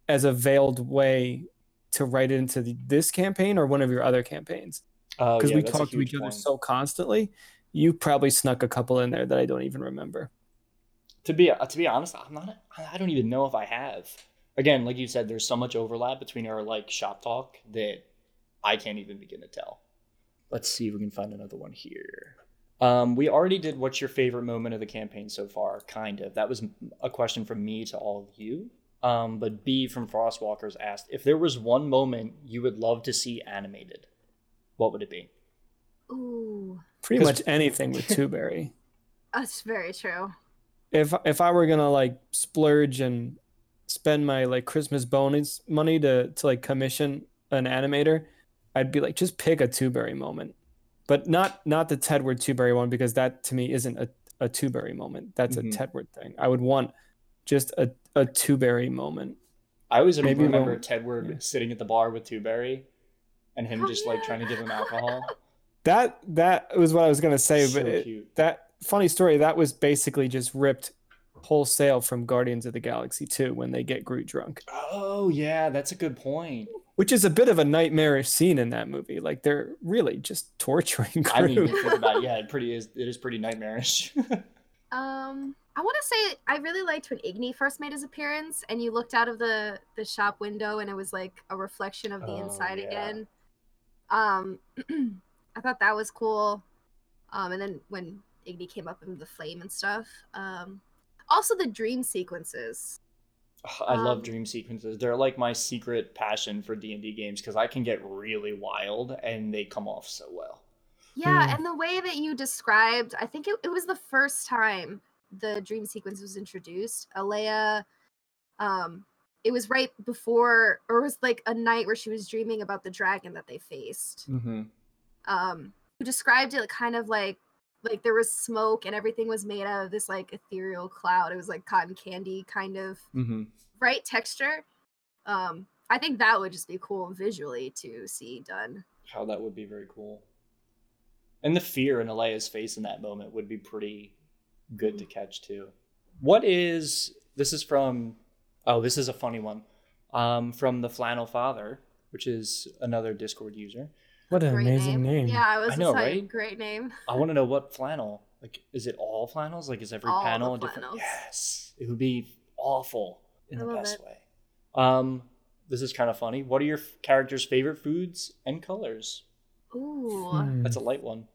as a veiled way to write it into the, this campaign or one of your other campaigns.
Oh,
Because
yeah,
we talk to each other
point.
so constantly. You probably snuck a couple in there that I don't even remember.
To be uh, to be honest, I'm not. I don't even know if I have. Again, like you said, there's so much overlap between our like shop talk that I can't even begin to tell. Let's see if we can find another one here. Um, we already did what's your favorite moment of the campaign so far, kind of. That was a question from me to all of you. Um, but B from Frostwalkers asked if there was one moment you would love to see animated, what would it be?
Ooh,
pretty much anything with *laughs* Tuberry.
that's very true.
if if I were gonna like splurge and spend my like Christmas bonus money to to like commission an animator, I'd be like just pick a Tuberry moment, but not not the Tedward Tuberry one because that to me isn't a a Twoberry moment. That's
Mhm.
a Tedward thing. I would want just a a Twoberry moment.
I always
Maybe
remember
we'll-
Tedward
yeah.
sitting at the bar with Twoberry and him
Oh,
just like trying to give him alcohol. *laughs*
That that was what I was gonna say,
so
but it, that funny story that was basically just ripped wholesale from Guardians of the Galaxy 2 when they get Groot drunk.
Oh yeah, that's a good point.
which is a bit of a nightmarish scene in that movie. Like they're really just torturing
I didn't
Groot.
even think about it. Yeah, *laughs* it pretty is. It is pretty nightmarish. *laughs*
Um, I want to say I really liked when Igni first made his appearance, and you looked out of the the shop window, and it was like a reflection of the
Oh,
inside
yeah.
again. Um, *clears throat* I thought that was cool. Um, and then when Igni came up in the flame and stuff. Um, also the dream sequences.
I love
Um,
dream sequences. They're like my secret passion for D and D games because I can get really wild and they come off so well.
Yeah,
Hmm.
and the way that you described, I think it, it was the first time the dream sequence was introduced. Alea, um, it was right before, or it was like a night where she was dreaming about the dragon that they faced.
Mm-hmm.
Um, you described it kind of like like there was smoke and everything was made out of this like ethereal cloud. It was like cotton candy kind of
Mm-hmm.
bright texture. Um, I think that would just be cool visually to see done.
How that would be very cool. And the fear in Alea's face in that moment would be pretty good to catch too. What is this is from oh, this is a funny one. Um from the Flannel Father, which is another Discord user.
What an
Great
amazing name.
Yeah, I was
I know,
just
right?
great name.
I want to know what flannel. Like, is it all flannels? Like, is every
All
panel a different? Yes, it would be awful in
I
the best
it.
way. Um, this is kind of funny. What are your f- characters' favorite foods and colors?
Ooh.
Hmm.
That's a light one.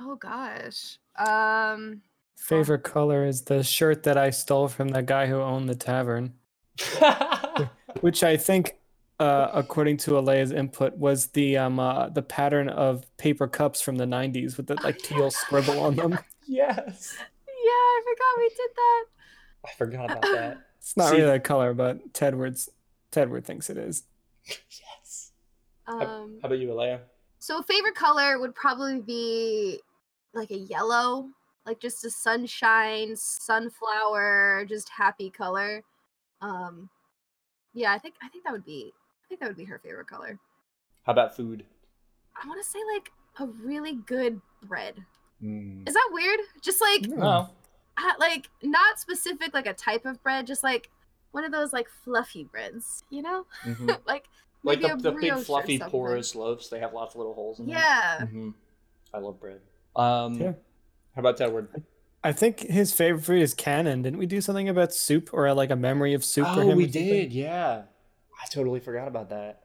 Oh gosh. Um
Favorite color is the shirt that I stole from the guy who owned the tavern, *laughs* which I think, uh, according to Alea's input, was the um uh, the pattern of paper cups from the '90s with the like teal scribble on them.
yes,
Yeah, I forgot we did that.
I forgot about that. *clears throat*
It's not
See-
really a color, but Tedward's Tedward thinks it is. *laughs*
yes.
Um
How about you, Alea?
so favorite color would probably be like a yellow, like just a sunshine, sunflower, just happy color. Um yeah, I think I think that would be I think that would be her favorite color.
How about food?
I want to say like a really good bread.
Mm.
Is that weird? Just like
No.
No.
like not specific like a type of bread, just like one of those like fluffy breads, you know?
Mhm. *laughs*
like
Like the, the big fluffy porous loaves. They have lots of little holes in them.
Yeah.
hmm I love bread. Um,
Yeah.
How about Tedward?
I think his favorite food is canon. Didn't we do something about soup or like a memory of soup? for
Oh,
him
we did. Yeah, I totally forgot about that.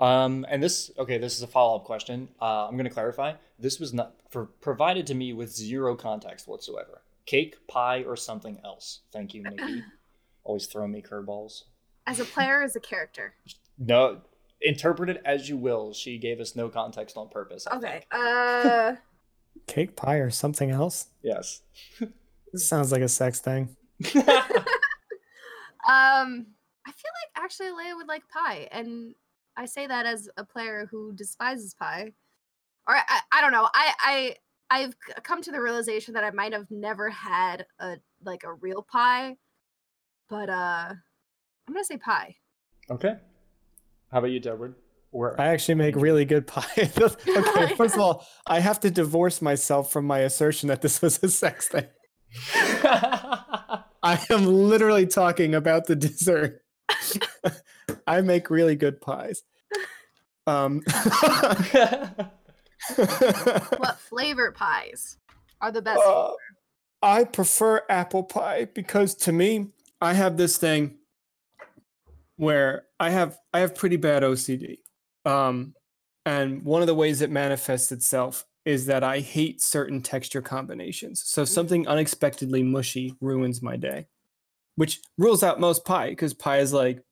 Um, and this, okay, this is a follow up question. Uh, I'm going to clarify. This was not for provided to me with zero context whatsoever. Cake, pie, or something else. Thank you, Nikki. *clears throat* Always throw me curveballs.
As a player, as a character.
No, interpret it as you will. She gave us no context on purpose. I
Okay.
think.
Uh
Cake pie or something else.
Yes.
This sounds like a sex thing. *laughs*
um I feel like actually Alea would like pie and I say that as a player who despises pie. Or I, I don't know. I I I've come to the realization that I might have never had a like a real pie. But uh I'm going to say pie.
okay. How about you, Tedward? Or
I actually make really good pie. *laughs* okay, *laughs* first of all, I have to divorce myself from my assertion that this was a sex thing. *laughs* I am literally talking about the dessert. I make really good pies. Um,
What flavor pies are the best?
uh, I prefer apple pie because to me, I have this thing where I have I have pretty bad OCD. Um, and one of the ways it manifests itself is that I hate certain texture combinations. So something unexpectedly mushy ruins my day, which rules out most pie because pie is like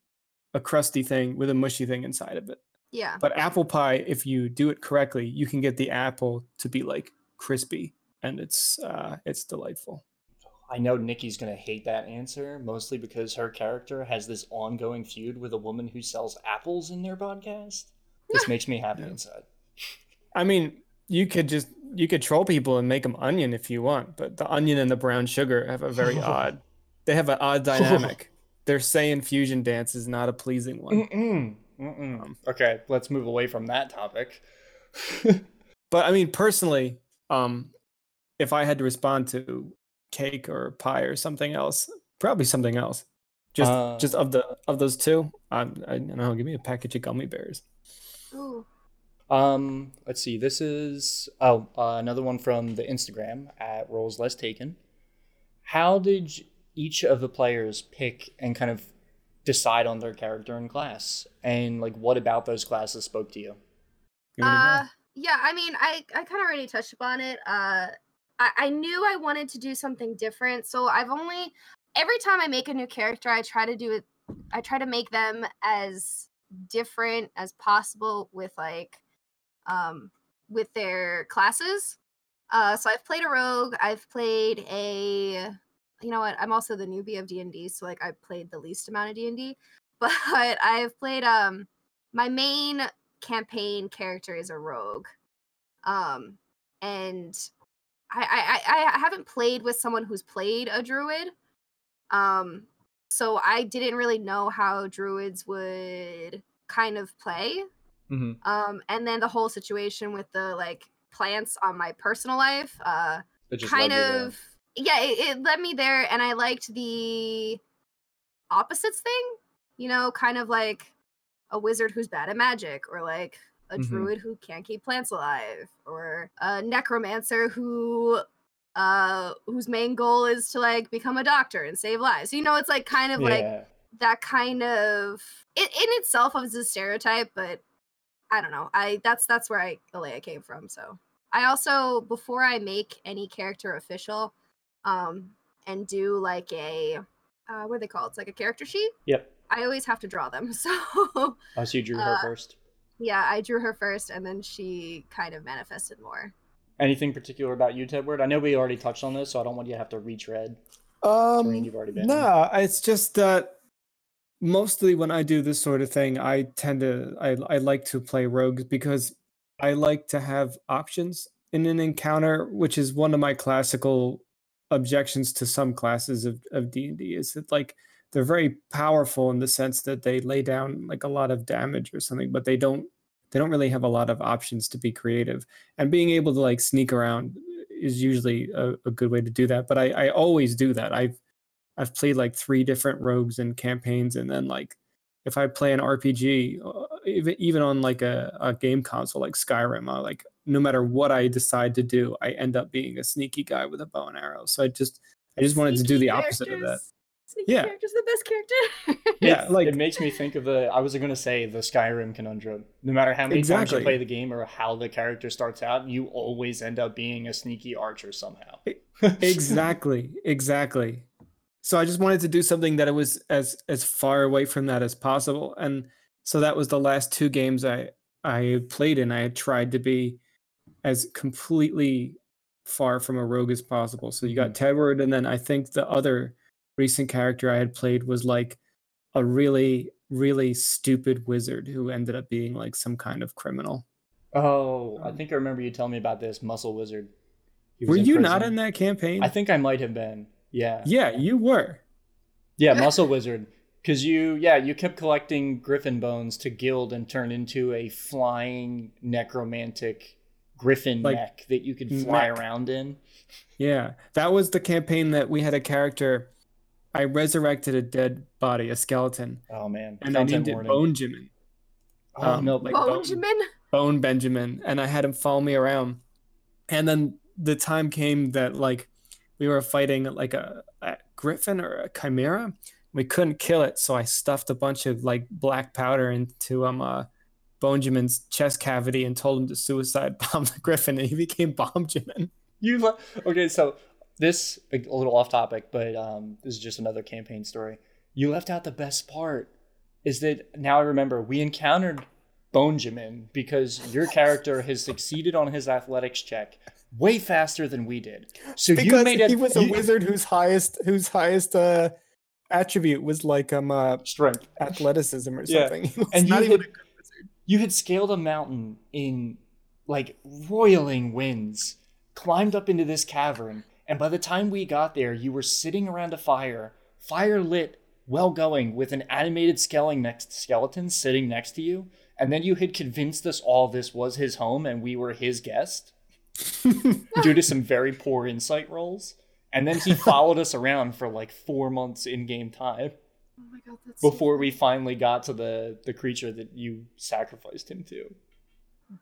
a crusty thing with a mushy thing inside of it.
yeah.
But apple pie, if you do it correctly, you can get the apple to be like crispy, and it's uh, it's delightful.
I know Nikki's gonna hate that answer, mostly because her character has this ongoing feud with a woman who sells apples in their podcast. This *laughs* makes me happy
Yeah.
inside.
I mean, you could just you could troll people and make them onion if you want, but the onion and the brown sugar have a very *laughs* odd. They have an odd *laughs* dynamic. Their saying fusion dance is not a pleasing one.
Mm-mm. Mm-mm.
Um,
Okay, let's move away from that topic.
But I mean, personally, um, if I had to respond to cake or pie or something else, probably something else. Just
Uh,
just of the of those two, I'm, I don't know. Give me a package of gummy bears.
Ooh.
Um, let's see. This is oh uh, another one from the Instagram at Rolls Less Taken. How did each of the players pick and kind of decide on their character in class, and like what about those classes spoke to you?
You
Uh, yeah, I mean, I I kind of already touched upon it. Uh, I, I knew I wanted to do something different. So I've only every time I make a new character, I try to do it. I try to make them as different as possible with like um with their classes. Uh, so I've played a rogue. I've played a. You know what? I'm also the newbie of D and D, so like I played the least amount of D and D, *laughs* but I've played um my main campaign character is a rogue, um, and I I I haven't played with someone who's played a druid, um, so I didn't really know how druids would kind of play.
Mm-hmm.
Um, and then the whole situation with the like plants on my personal life, uh, kind
led you there.
of yeah, it, it led me there, and I liked the opposites thing. You know, kind of like a wizard who's bad at magic, or like a
Mhm.
druid who can't keep plants alive, or a necromancer who uh whose main goal is to like become a doctor and save lives. You know, it's like kind of like that kind of it in itself is a stereotype, but I don't know. I that's that's where I Alea came from. So I also before I make any character official, um, and do like a uh, what are they called? It's like a character sheet.
Yep.
I always have to draw them. *laughs* So
Oh, so you drew her
uh,
first.
yeah, I drew her first, and then she kind of manifested more.
Anything particular about you, Tedward? I know we already touched on this, so I don't want you to have to retread
Um,
you've already been. in.
no, it's just that mostly when I do this sort of thing, I tend to I I like to play rogues because I like to have options in an encounter, which is one of my classical objections to some classes of of D and D. Is that like they're very powerful in the sense that they lay down like a lot of damage or something, but they don't they don't really have a lot of options to be creative. And being able to like sneak around is usually a, a good way to do that. But I, I always do that. I've I've played like three different rogues and campaigns, and then like if I play an RPG, uh, even on like a, a game console like Skyrim, I like no matter what I decide to do, I end up being a sneaky guy with a bow and arrow. So I just I just wanted to do
Sneaky
the opposite of that.
Characters. Sneaky
Yeah.
character's the best character.
Yeah, like
it makes me think of the. I was going to say the Skyrim conundrum. No matter how many times you
Exactly.
play the game or how the character starts out, you always end up being a sneaky archer somehow.
exactly exactly so i just wanted to do something that it was as as far away from that as possible and so that was the last two games i i played in i had tried to be as completely far from a rogue as possible so you got hmm. tedward and then i think the other recent character i had played was like a really really stupid wizard who ended up being like some kind of criminal
Oh, I
Um,
think I remember you telling me about this muscle wizard.
Were
in
you not in that campaign
I think I might have been. Yeah.
yeah you were
Yeah, *laughs* muscle wizard. Because you, yeah, you kept collecting griffin bones to gild and turn into a flying necromantic griffin
Like,
mech that you could fly
mech.
around in.
Yeah, that was the campaign that we had a character. I resurrected a dead body, a skeleton,
Oh man,
and I
Content
named it
warning.
Bone Jimin,
Oh
um,
no,
like
like,
Bone-
Benjamin.
Bone Benjamin, and I had him follow me around. And then the time came that like we were fighting like a, a griffin or a chimera. We couldn't kill it, so I stuffed a bunch of like black powder into um uh, Bone Jimin's chest cavity and told him to suicide *laughs* bomb the griffin, and he became Bomb Jimin.
you le- okay? So this a little off topic, but um, this is just another campaign story. You left out the best part. Is that now I remember we encountered Bonjamin because your character has succeeded on his athletics check way faster than we did. So you made it.
he was a
you-
wizard whose highest whose highest uh attribute was like um uh
strength.
athleticism or something. *laughs* Was
and you had- You had scaled a mountain in like roiling winds, climbed up into this cavern, and by the time we got there, you were sitting around a fire, fire lit, well going, with an animated skeleton next skeleton sitting next to you. And then you had convinced us all this was his home and we were his guest *laughs* due to some very poor insight rolls. And then he followed us around for like four months in game time
Oh my god, that's so
before we finally got to the the creature that you sacrificed him to.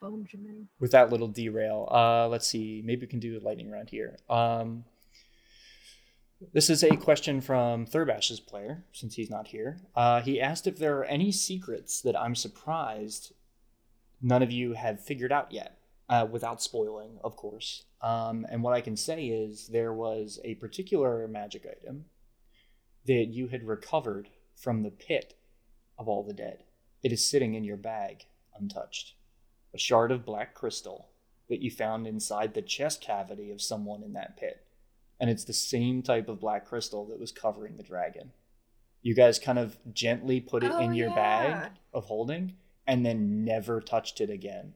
Benjamin.
With that little derail, uh, let's see. Maybe we can do a lightning round here. Um, this is a question from Thurbash's player, since he's not here. Uh, he asked if there are any secrets that I'm surprised none of you have figured out yet. uh, without spoiling, of course. Um, and what I can say is there was a particular magic item that you had recovered from the pit of all the dead. It is sitting in your bag, untouched. A shard of black crystal that you found inside the chest cavity of someone in that pit. And it's the same type of black crystal that was covering the dragon. You guys kind of gently put it
Oh,
in your
yeah.
bag of holding and then never touched it again.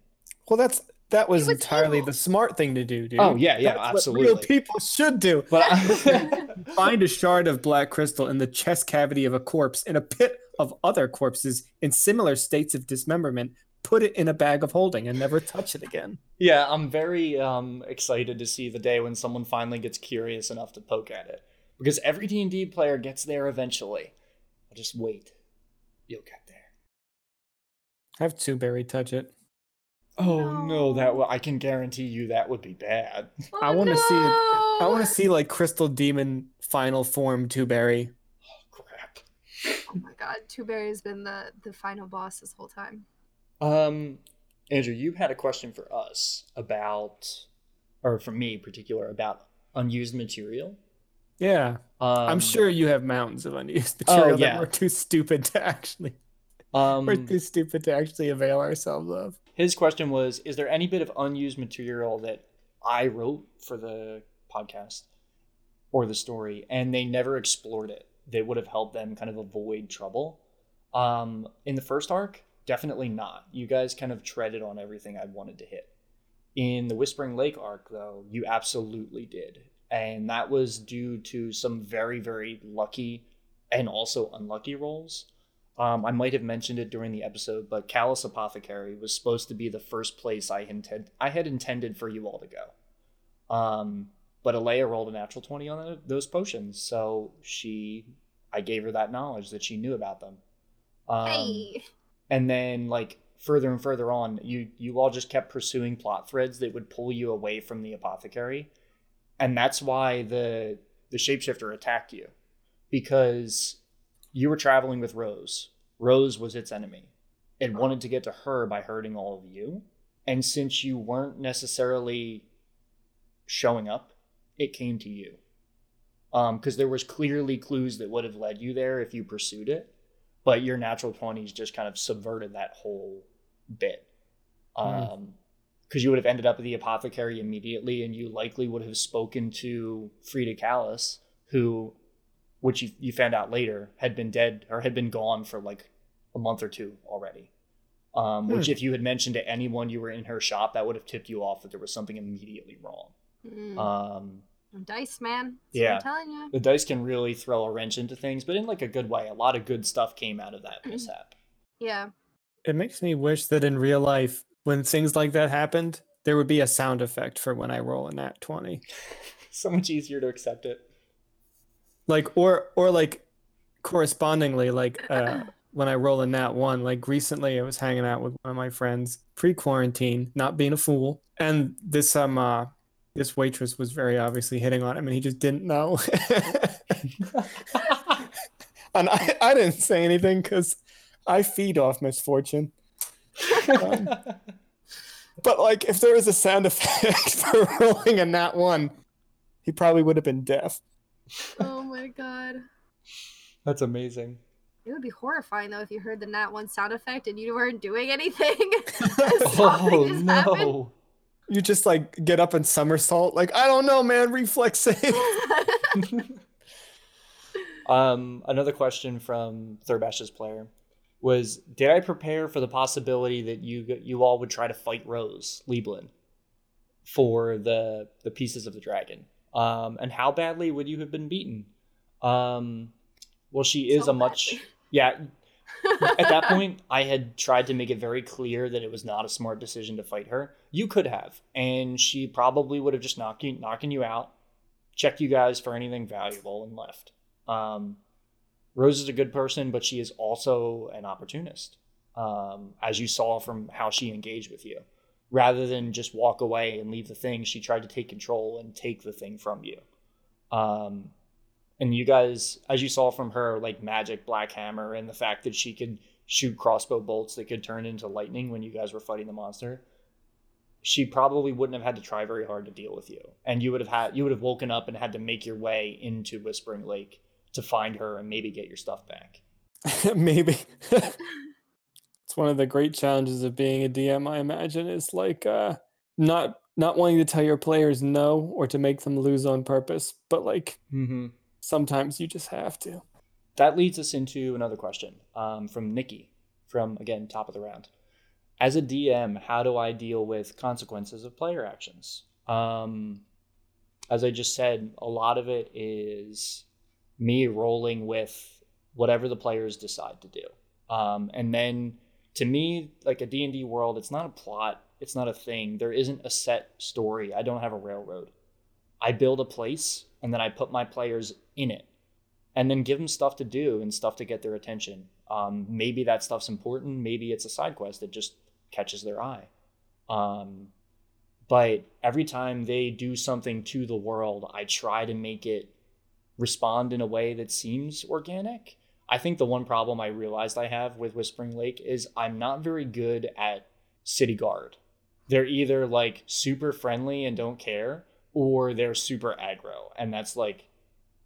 Well, that's that was,
was
entirely
evil.
the smart thing to do, dude.
Oh, yeah, yeah,
That's what real
absolutely.
people should do.
But I, *laughs* *laughs*
Find a shard of black crystal in the chest cavity of a corpse in a pit of other corpses in similar states of dismemberment. Put it in a bag of holding and never touch it again.
yeah, I'm very um, excited to see the day when someone finally gets curious enough to poke at it. Because every D&D player gets there eventually. I'll Just wait. You'll get there.
Have two berry touch it.
Oh no, that
No.
w- I can guarantee you that would be bad. *laughs*
I
Oh,
wanna see it- I want to see like crystal demon final form two berry.
Crap.
Oh my god, Two Berry has been the the final boss this whole time.
Um, Andrew, you had a question for us about, or for me in particular, about unused material.
Yeah,
Um,
I'm sure you have mountains of unused *laughs*
Oh,
material
yeah.
that we're too stupid to actually
Um,
we're too stupid to actually avail ourselves of.
his question was: Is there any bit of unused material that I wrote for the podcast or the story, and they never explored it? That would have helped them kind of avoid trouble. Um, in the first arc, definitely not. You guys kind of treaded on everything I wanted to hit. In the Whispering Lake arc, though, you absolutely did. And that was due to some very, very lucky and also unlucky rolls. Um, I might have mentioned it during the episode, but Callus Apothecary was supposed to be the first place I intend I had intended for you all to go. Um, but Alea rolled a natural twenty on those potions, so she I gave her that knowledge that she knew about them. Um,
hey,
and then like further and further on you you all just kept pursuing plot threads that would pull you away from the apothecary. And that's why the the shapeshifter attacked you. Because you were traveling with rose. Rose was its enemy it wanted to get to her by hurting all of you. And since you weren't necessarily showing up it came to you. Um because there was clearly clues that would have led you there if you pursued it but your natural 20s just kind of subverted that whole bit. Um because you would have ended up at the apothecary immediately and you likely would have spoken to frida callis who which you, you found out later had been dead or had been gone for like a month or two already. Um, which
Hmm.
if you had mentioned to anyone you were in her shop that would have tipped you off that there was something immediately wrong.
Mm,
um,
dice man. That's
yeah.
what I'm telling you.
the dice can really throw a wrench into things but in like a good way a lot of good stuff came out of that *clears throat* mishap
Yeah.
It makes me wish that in real life, when things like that happened, there would be a sound effect for when I roll a nat 20. *laughs*
so much easier to accept it
Like or or like correspondingly, like uh *clears throat* when I roll a nat one, like recently I was hanging out with one of my friends pre-quarantine, not being a fool. And this um uh this waitress was very obviously hitting on him and he just didn't know. *laughs* and I, I didn't say anything because I feed off misfortune. Um, But like, if there was a sound effect *laughs* for rolling a nat one, he probably would have been deaf.
Oh my god.
That's amazing.
It would be horrifying though if you heard the nat one sound effect and you weren't doing anything. *laughs*
Oh
no. happened.
No.
You just like get up and somersault, like I don't know, man, reflex save. *laughs*
um, another question from Thurbash's player was: Did I prepare for the possibility that you you all would try to fight Rose Lieblin for the the pieces of the dragon? Um, and how badly would you have been beaten? Um, well, she is
So
a much
badly.
yeah. At that point, I had tried to make it very clear that it was not a smart decision to fight her. You could have, and she probably would have just knocked you, knocking you out, checked you guys for anything valuable, and left. Um, Rose is a good person, but she is also an opportunist, um, as you saw from how she engaged with you. Rather than just walk away and leave the thing, she tried to take control and take the thing from you. Um, and you guys, as you saw from her, like magic black hammer and the fact that she could shoot crossbow bolts that could turn into lightning when you guys were fighting the monster, she probably wouldn't have had to try very hard to deal with you, and you would have had you would have woken up and had to make your way into Whispering Lake to find her and maybe get your stuff back. *laughs* *laughs*
Maybe. *laughs* it's one of the great challenges of being a DM, I imagine, is like uh not not wanting to tell your players no or to make them lose on purpose, but like
Mm-hmm.
Sometimes you just have to.
That leads us into another question um, from Nikki, from again top of the round. As a DM, how do I deal with consequences of player actions? Um, as I just said, a lot of it is me rolling with whatever the players decide to do, um, and then to me, like a D and D world, it's not a plot, it's not a thing. There isn't a set story. I don't have a railroad. I build a place, and then I put my players in it and then give them stuff to do and stuff to get their attention. Um, maybe that stuff's important. Maybe it's a side quest that just catches their eye. Um, but every time they do something to the world, I try to make it respond in a way that seems organic. I think the one problem I realized I have with Whispering Lake is I'm not very good at city guard. They're either like super friendly and don't care, or they're super aggro, and that's like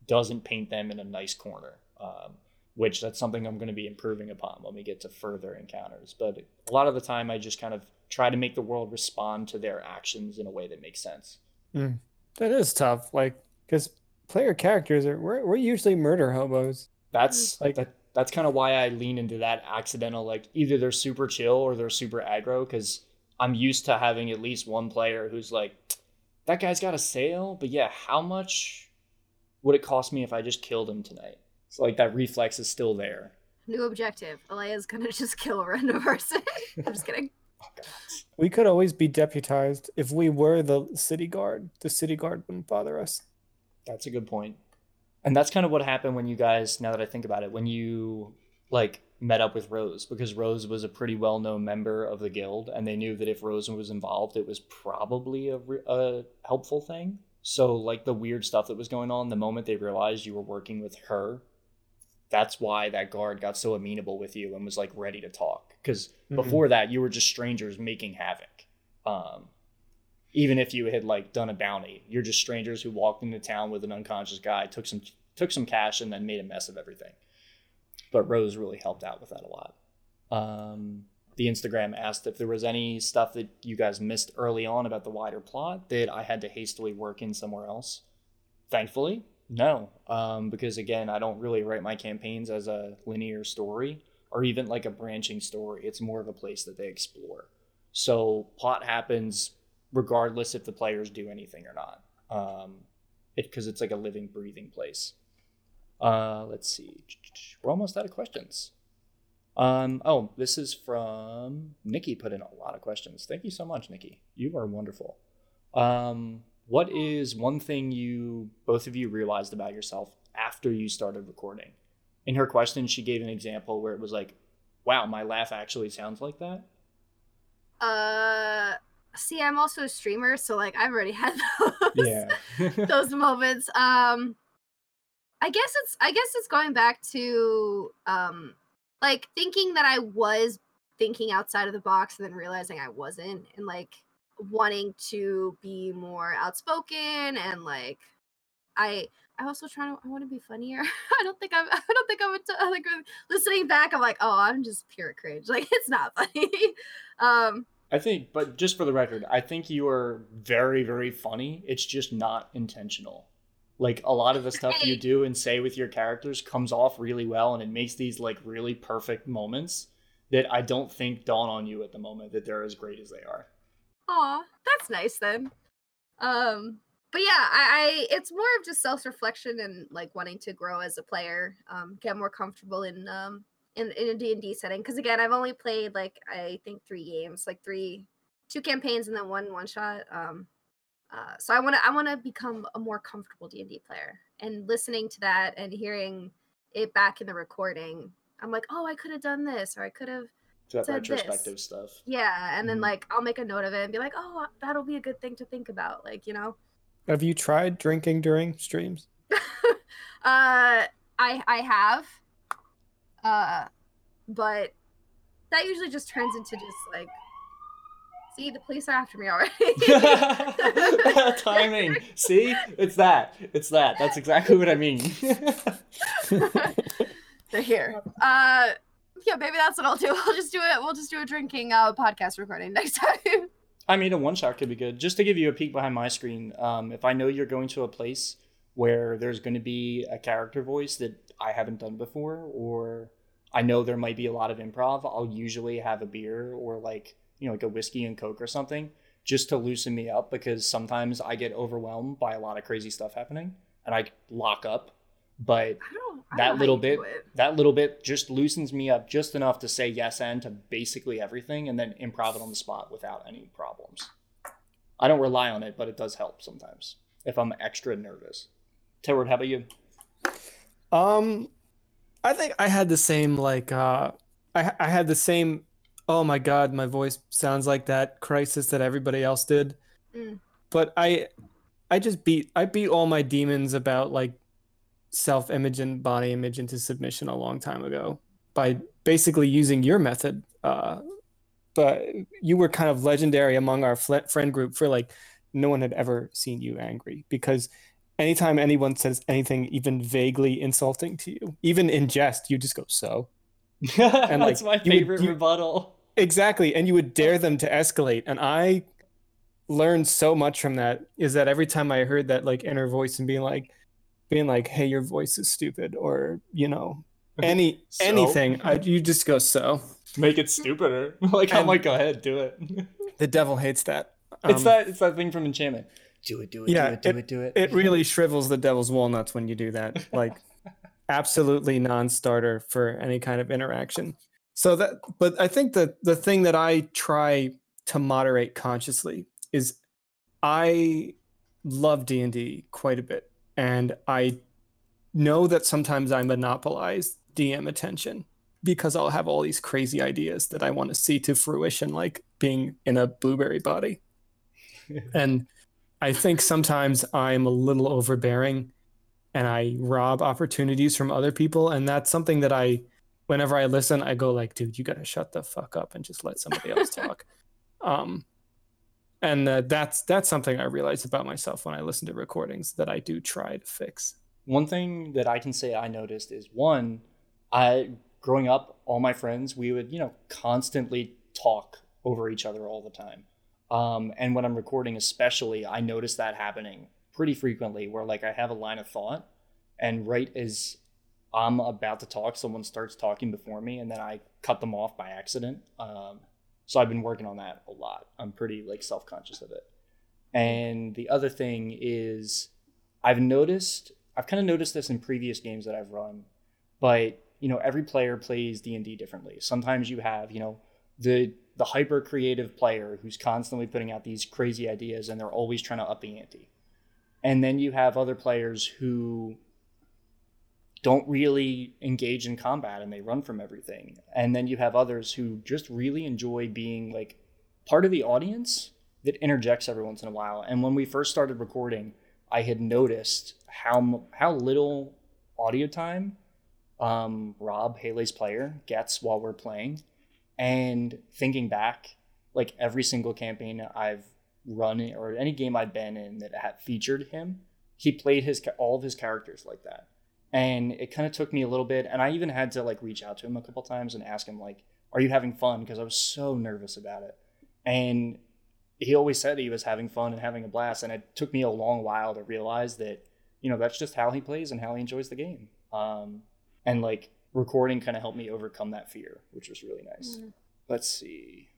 doesn't paint them in a nice corner. Um, which that's something I'm going to be improving upon when we get to further encounters. But a lot of the time, I just kind of try to make the world respond to their actions in a way that makes sense.
That is tough, like because player characters are we're, we're usually murder hobos.
That's
Like-
like that, that's kind of why I lean into that accidental like either they're super chill or they're super aggro because I'm used to having at least one player who's like that guy's got a sale, but yeah, how much would it cost me if I just killed him tonight? So like that reflex is still there.
New objective. Alea's gonna just kill a random person. I'm just kidding.
Oh,
We could always be deputized if we were the city guard. The city guard wouldn't bother us.
That's a good point. And that's kind of what happened when you guys, now that I think about it, when you like met up with Rose, because Rose was a pretty well known member of the guild, and they knew that if Rose was involved, it was probably a, a helpful thing. So, like the weird stuff that was going on, the moment they realized you were working with her, that's why that guard got so amenable with you and was like ready to talk. Because
Mhm.
before that, you were just strangers making havoc. Um, even if you had like done a bounty you're just strangers who walked into town with an unconscious guy took some took some cash and then made a mess of everything but rose really helped out with that a lot um, the instagram asked if there was any stuff that you guys missed early on about the wider plot that i had to hastily work in somewhere else thankfully no um, because again i don't really write my campaigns as a linear story or even like a branching story it's more of a place that they explore so plot happens regardless if the players do anything or not. Um, it because it's like a living, breathing place. Uh, let's see, we're almost out of questions. Um, oh, this is from Nikki. Put in a lot of questions. Thank you so much, Nikki. You are wonderful. Um, what is one thing you both of you realized about yourself after you started recording? In her question, she gave an example where it was like, "Wow, my laugh actually sounds like that."
Uh, see, I'm also a streamer, so like I've already had *laughs* those.
Yeah. *laughs*
those moments. Um, I guess it's I guess it's going back to um, like thinking that I was thinking outside of the box and then realizing I wasn't, and like wanting to be more outspoken and like I I also trying to I want to be funnier. *laughs* I don't think I'm *laughs* I don't think I'm a like listening back. I'm like, oh, I'm just pure cringe. *laughs* Like it's not funny. um,
I think, but just for the record, I think you are very, very funny. It's just not intentional. Like a lot of the stuff you do and say with your characters comes off really well, and it makes these like really perfect moments that I don't think dawn on you at the moment that they're as great as they are.
Aw, that's nice then. Um, but yeah, I, I it's more of just self reflection and like wanting to grow as a player, um, get more comfortable in um in in a D and D setting. Because again, I've only played like I think three games, like three, two campaigns and then one one shot. Um, uh, so I want to I want to become a more comfortable D and D player. And listening to that and hearing it back in the recording, I'm like, oh, I could have done this, or I could have
So that
Said this.
stuff.
yeah, and then
Mhm.
like I'll make a note of it and be like, oh, that'll be a good thing to think about, like you know.
Have you tried drinking during streams? *laughs*
uh, I I have, uh, but that usually just turns into just like See, the police are after me already. *laughs* *laughs*
Timing. See? It's that. It's that. That's exactly what I mean. *laughs*
They're here. Uh, yeah, maybe that's what I'll do. I'll just do it. We'll just do a drinking uh, podcast recording next time.
I mean, a one shot could be good. Just to give you a peek behind my screen, um, if I know you're going to a place where there's going to be a character voice that I haven't done before, or I know there might be a lot of improv, I'll usually have a beer or like, you know, like a whiskey and Coke or something just to loosen me up because sometimes I get overwhelmed by a lot of crazy stuff happening and I lock up. But
I don't, I
that
don't know
little bit
you do it.
that little bit just loosens me up just enough to say yes and to basically everything and then improv it on the spot without any problems. I don't rely on it, but it does help sometimes if I'm extra nervous. Tedward, how about you?
Um, I think I had the same like uh, I I had the same. Oh my god, my voice sounds like that crisis that everybody else did.
Mm.
But I, I just beat I beat all my demons about like self image and body image into submission a long time ago by basically using your method. Uh, but you were kind of legendary among our fl- friend group for like no one had ever seen you angry because anytime anyone says anything even vaguely insulting to you, even in jest, you just go so. *laughs*
That's
like,
my
you would-
favorite
you-
rebuttal.
Exactly, and you would dare them to escalate, and I learned so much from that. Is that every time I heard that like inner voice and being like, being like, "Hey, your voice is stupid," or you know, *laughs* any
So?
anything, I, you just go so.
Make it stupider. *laughs* like I'm like, go ahead, do it. *laughs*
The devil hates that.
it's
Um,
that it's that thing from enchantment. Do it, do it,
Yeah,
do it, do it, do it.
it really shrivels the devil's walnuts when you do that. Like absolutely non-starter for any kind of interaction. So that but I think that the thing that I try to moderate consciously is I love D&D quite a bit and I know that sometimes I monopolize DM attention because I'll have all these crazy ideas that I want to see to fruition like being in a blueberry body. *laughs* and I think sometimes I'm a little overbearing and I rob opportunities from other people. And that's something that I, whenever I listen, I go like, dude, you got to shut the fuck up and just let somebody else *laughs* talk. Um, and uh, that's that's something I realize about myself when I listen to recordings that I do try to fix.
one thing that I can say I noticed is one, I growing up, all my friends, we would, you know, constantly talk over each other all the time. Um, and when I'm recording, especially, I notice that happening pretty frequently where like I have a line of thought and right as I'm about to talk, someone starts talking before me and then I cut them off by accident. Um, so I've been working on that a lot. I'm pretty like self-conscious of it. And the other thing is I've noticed I've kind of noticed this in previous games that I've run, but you know, every player plays D&D differently. Sometimes you have, you know, the the hyper creative player who's constantly putting out these crazy ideas and they're always trying to up the ante. And then you have other players who don't really engage in combat and they run from everything. And then you have others who just really enjoy being like part of the audience that interjects every once in a while. And when we first started recording, I had noticed how how little audio time um, Rob Haley's player gets while we're playing, and thinking back, like every single campaign I've run or any game I've been in that had featured him, he played his all of his characters like that, and it kind of took me a little bit, and I even had to like reach out to him a couple times and ask him like, "Are you having fun?" Because I was so nervous about it, and he always said he was having fun and having a blast and it took me a long while to realize that you know that's just how he plays and how he enjoys the game. Um, and like recording kind of helped me overcome that fear which was really nice.
Mm.
let's see.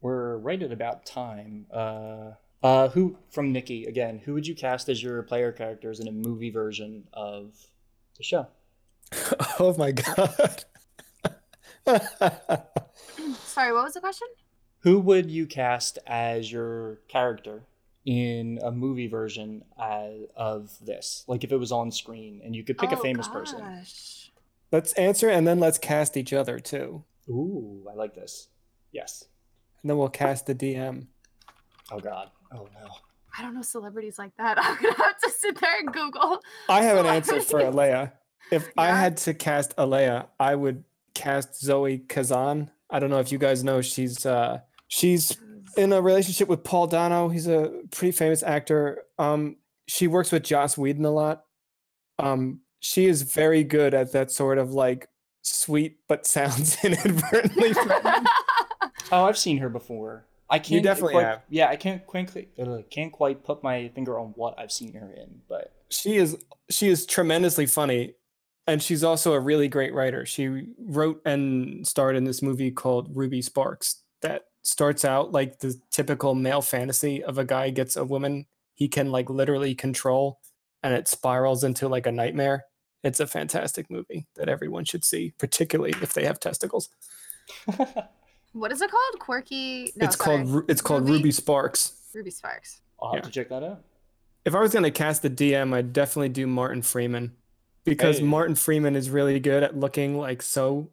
We're right at about time. Uh, uh, who from nikki again who would you cast as your player characters in a movie version of the show *laughs*
oh my god. *laughs*
Sorry, what was the question?
who would you cast as your character in a movie version uh, of this like if it was on screen and you could pick a
Oh,
famous person
let's answer and then let's cast each other too.
ooh i like this yes
And then we'll cast the DM.
oh god oh no
I don't know celebrities like that. *laughs* I'm gonna have to sit there and Google.
I have an answer for Alea. If *laughs* I had to cast Alea, I would cast Zoe Kazan. I don't know if you guys know she's uh she's in a relationship with Paul Dano. He's a pretty famous actor. Um, she works with Joss Whedon a lot. Um, she is very good at that sort of like sweet but *laughs* sounds inadvertently threatening.
Oh, I've seen her before. I can't You
definitely
quite,
have.
Yeah, I can't quite can't quite put my finger on what I've seen her in, but
she is she is tremendously funny and she's also a really great writer. She wrote and starred in this movie called ruby sparks that starts out like the typical male fantasy of a guy gets a woman he can like literally control and it spirals into like a nightmare. It's a fantastic movie that everyone should see particularly if they have testicles *laughs*
what is it called? Quirky. No,
it's
sorry.
called it's called
Ruby?
ruby sparks
Ruby Sparks.
I'll have
Yeah.
to check that out.
if I was going to cast the DM, I'd definitely do Martin Freeman because
Hey.
Martin Freeman is really good at looking like so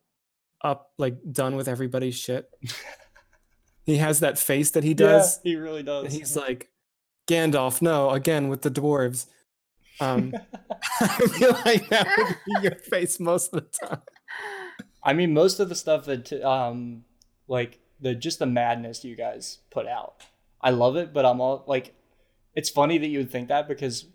up, like done with everybody's shit. *laughs* he has that face that he does.
he really
and
does.
he's like, Gandalf, no, again with the dwarves. Um, *laughs* *laughs* I feel like that would be your face most of the time.
I mean, most of the stuff that um, like the just the madness you guys put out, I love it. But I'm all like, it's funny that you would think that because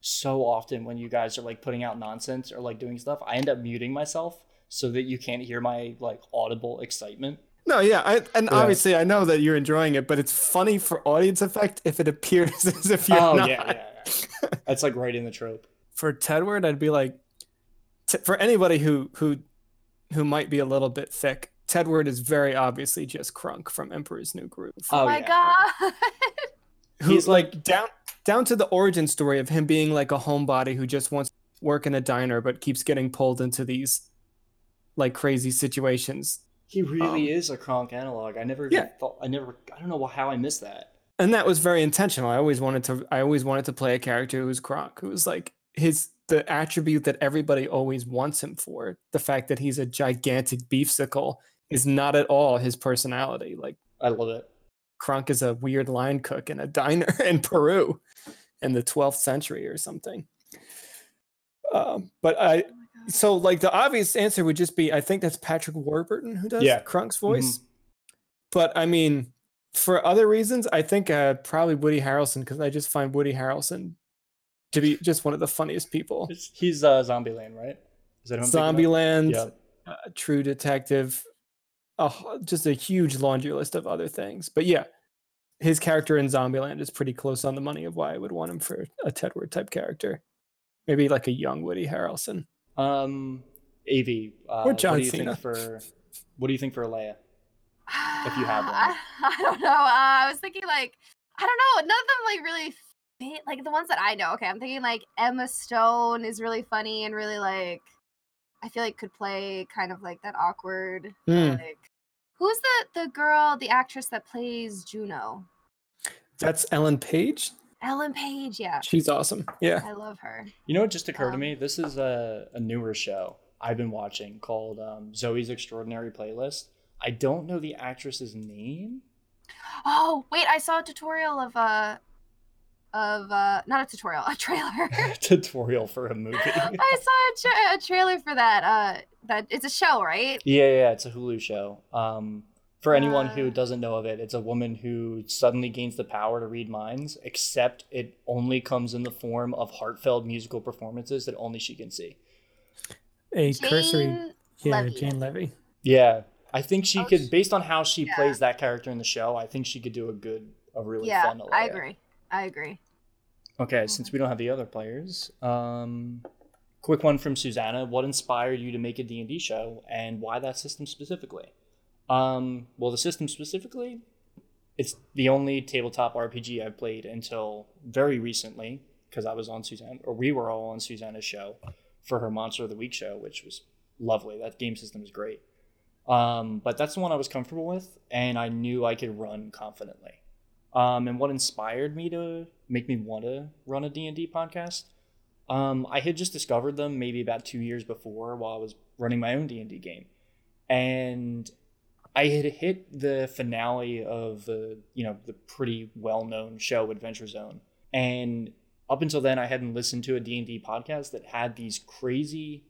so often when you guys are like putting out nonsense or like doing stuff, I end up muting myself so that you can't hear my like audible excitement.
No, yeah, I, and
Yeah.
obviously I know that you're enjoying it, but it's funny for audience effect if it appears *laughs* as if you're
oh
not.
yeah, yeah, yeah. That's like right in the trope.
for Tedward, I'd be like, t- for anybody who who who might be a little bit thick, Tedward is very obviously just Kronk from Emperor's New Groove.
Oh,
Oh my
yeah.
god.
who
he's
like down down to the origin story of him being like a homebody who just wants to work in a diner but keeps getting pulled into these like crazy situations.
He really
Um,
is a Kronk analog. I never even
Yeah.
thought. I never. I don't know how I missed that.
and that was very intentional. I always wanted to. I always wanted to play a character who was Kronk, who was like his the attribute that everybody always wants him for. The fact that he's a gigantic beefsicle is not at all his personality. Like
I love it.
Kronk is a weird line cook in a diner *laughs* in Peru in the 12th century or something. Um, but I,
Oh
so like the obvious answer would just be I think that's Patrick Warburton who does
Yeah.
Kronk's voice. But I mean, for other reasons, I think uh, probably Woody Harrelson because I just find Woody Harrelson to be just one of the funniest people.
It's- He's uh, Zombieland, right? Is that who I'm?
Zombieland,
Yeah.
uh, True Detective, a h- just a huge laundry list of other things. But yeah, his character in Zombieland is pretty close on the money of why I would want him for a Tedward type character. Maybe like a young Woody Harrelson.
Um, Av. Uh,
Or John
what do you
Cena.
think for? What do you think for Leia? If you have *sighs* one.
I, I don't know. Uh, I was thinking like I don't know. None of them like really fit. Like the ones that I know. Okay, I'm thinking like Emma Stone is really funny and really like I feel like could play kind of like that awkward.
Hmm.
Like who's the the girl, the actress that plays Juno?
That's Ellen Page.
Ellen Page. Yeah,
She's awesome. Yeah.
I love her.
You know what just occurred to
Um,
me? This is a, a newer show I've been watching called um, Zoey's Extraordinary Playlist. I don't know the actress's name.
Oh wait, I saw a tutorial of uh of uh not a tutorial, a trailer. *laughs*
Tutorial for a movie. *laughs*
I saw a, tra- a trailer for that. Uh, that it's a show, right?
Yeah, yeah, yeah, it's a Hulu show. Um, for anyone who
Uh.
doesn't know of it, it's a woman who suddenly gains the power to read minds, except it only comes in the form of heartfelt musical performances that only she can see.
A cursory.
Jane
Yeah,
Levy.
Jane Levy.
Yeah, I think she
Oh,
could,
sh-
based on how she
yeah.
plays that character in the show, I think she could do a good, a really
Yeah,
fun.
I agree. I agree.
Okay, since we don't have the other players, um, quick one from Susanna. What inspired you to make a D&D show and why that system specifically? Um, well, the system specifically, it's the only tabletop RPG I've played until very recently because I was on Susanna, or we were all on Susanna's show for her Monster of the Week show, which was lovely. That game system is great. Um, but that's the one I was comfortable with, and I knew I could run confidently. Um, and what inspired me to make me want to run a D&D podcast? Um, I had just discovered them maybe about two years before while I was running my own D&D game. And I had hit the finale of the, you know, the pretty well-known show Adventure Zone. And up until then, I hadn't listened to a D&D podcast that had these crazy,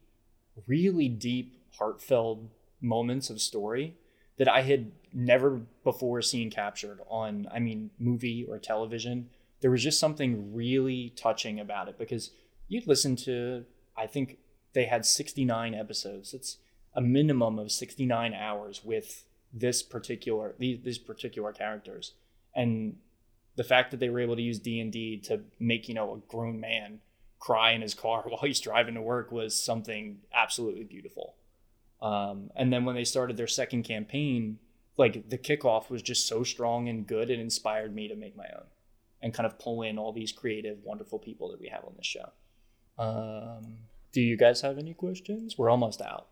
really deep, heartfelt moments of story that I had never before seen captured on, I mean, movie or television. There was just something really touching about it because you'd listen to, I think they had 69 episodes. It's a minimum of 69 hours with this particular these, these particular characters and the fact that they were able to use d&d to make you know a grown man cry in his car *laughs* while he's driving to work was something absolutely beautiful um, and then when they started their second campaign like the kickoff was just so strong and good it inspired me to make my own and kind of pull in all these creative wonderful people that we have on this show um, do you guys have any questions we're almost out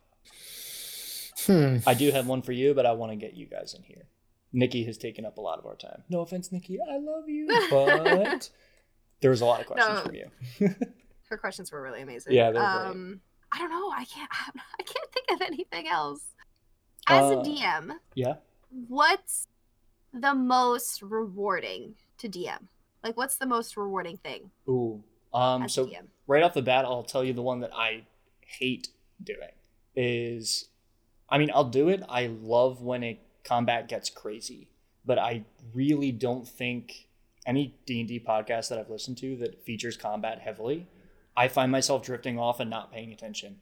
Hmm.
I do have one for you, but I want to get you guys in here. Nikki has taken up a lot of our time. No offense, Nikki. I love you, *laughs* but there was a lot of questions
No.
from you. *laughs*
Her questions were really amazing.
Yeah, they're great.
um, I don't know. I can't. *laughs* I can't think of anything else. As a
Uh,
DM,
yeah.
what's the most rewarding to DM? Like, what's the most rewarding thing
Ooh. Um.
as
So
a DM?
right off the bat, I'll tell you the one that I hate doing is, I mean, I'll do it. I love when a combat gets crazy, but I really don't think any D and D podcast that I've listened to that features combat heavily, I find myself drifting off and not paying attention.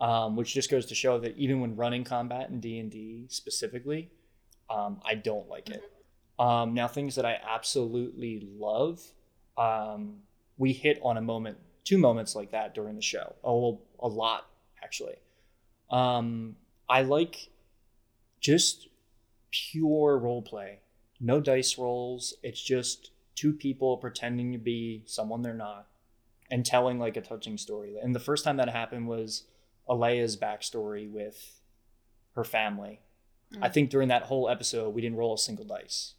Um, which just goes to show that even when running combat in D and D specifically, um, I don't like it. Um, now, things that I absolutely love, um, we hit on a moment, two moments like that during the show. Oh, a lot actually. Um, I like just pure role play, no dice rolls. It's just two people pretending to be someone they're not, and telling like a touching story. And the first time that happened was Alea's backstory with her family. I
Mm.
think during that whole episode, we didn't roll a single dice.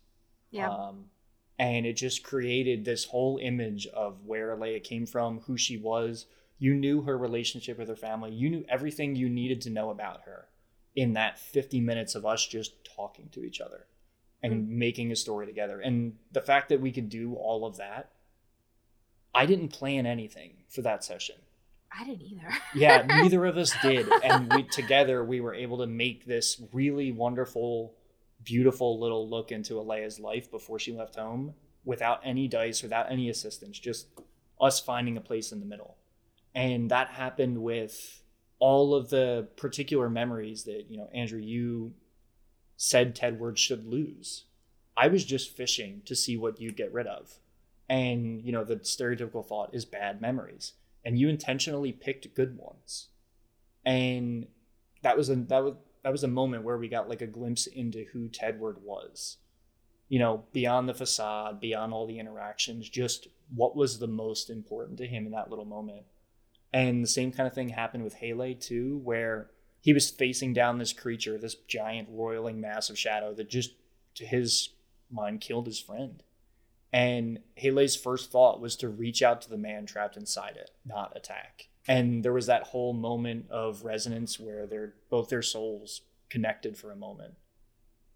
Yeah.
Um, and it just created this whole image of where Alea came from, who she was. You knew her relationship with her family. You knew everything you needed to know about her in that 50 minutes of us just talking to each other and making a story together. And the fact that we could do all of that, I didn't plan anything for that session.
I didn't either. *laughs*
yeah neither of us did. And we together we were able to make this really wonderful beautiful little look into alea's life before she left home without any dice without any assistance just us finding a place in the middle. And that happened with all of the particular memories that you know andrew you said tedward should lose. I was just fishing to see what you'd get rid of and you know the stereotypical thought is bad memories. And you intentionally picked good ones. And that was a that was that was a moment where we got like a glimpse into who tedward was. You know beyond the facade beyond all the interactions just what was the most important to him in that little moment. And the same kind of thing happened with Haley too where he was facing down this creature this giant roiling mass of shadow that just to his mind killed his friend and Haley's first thought was to reach out to the man trapped inside it, not attack. And there was that whole moment of resonance where they're both their souls connected for a moment.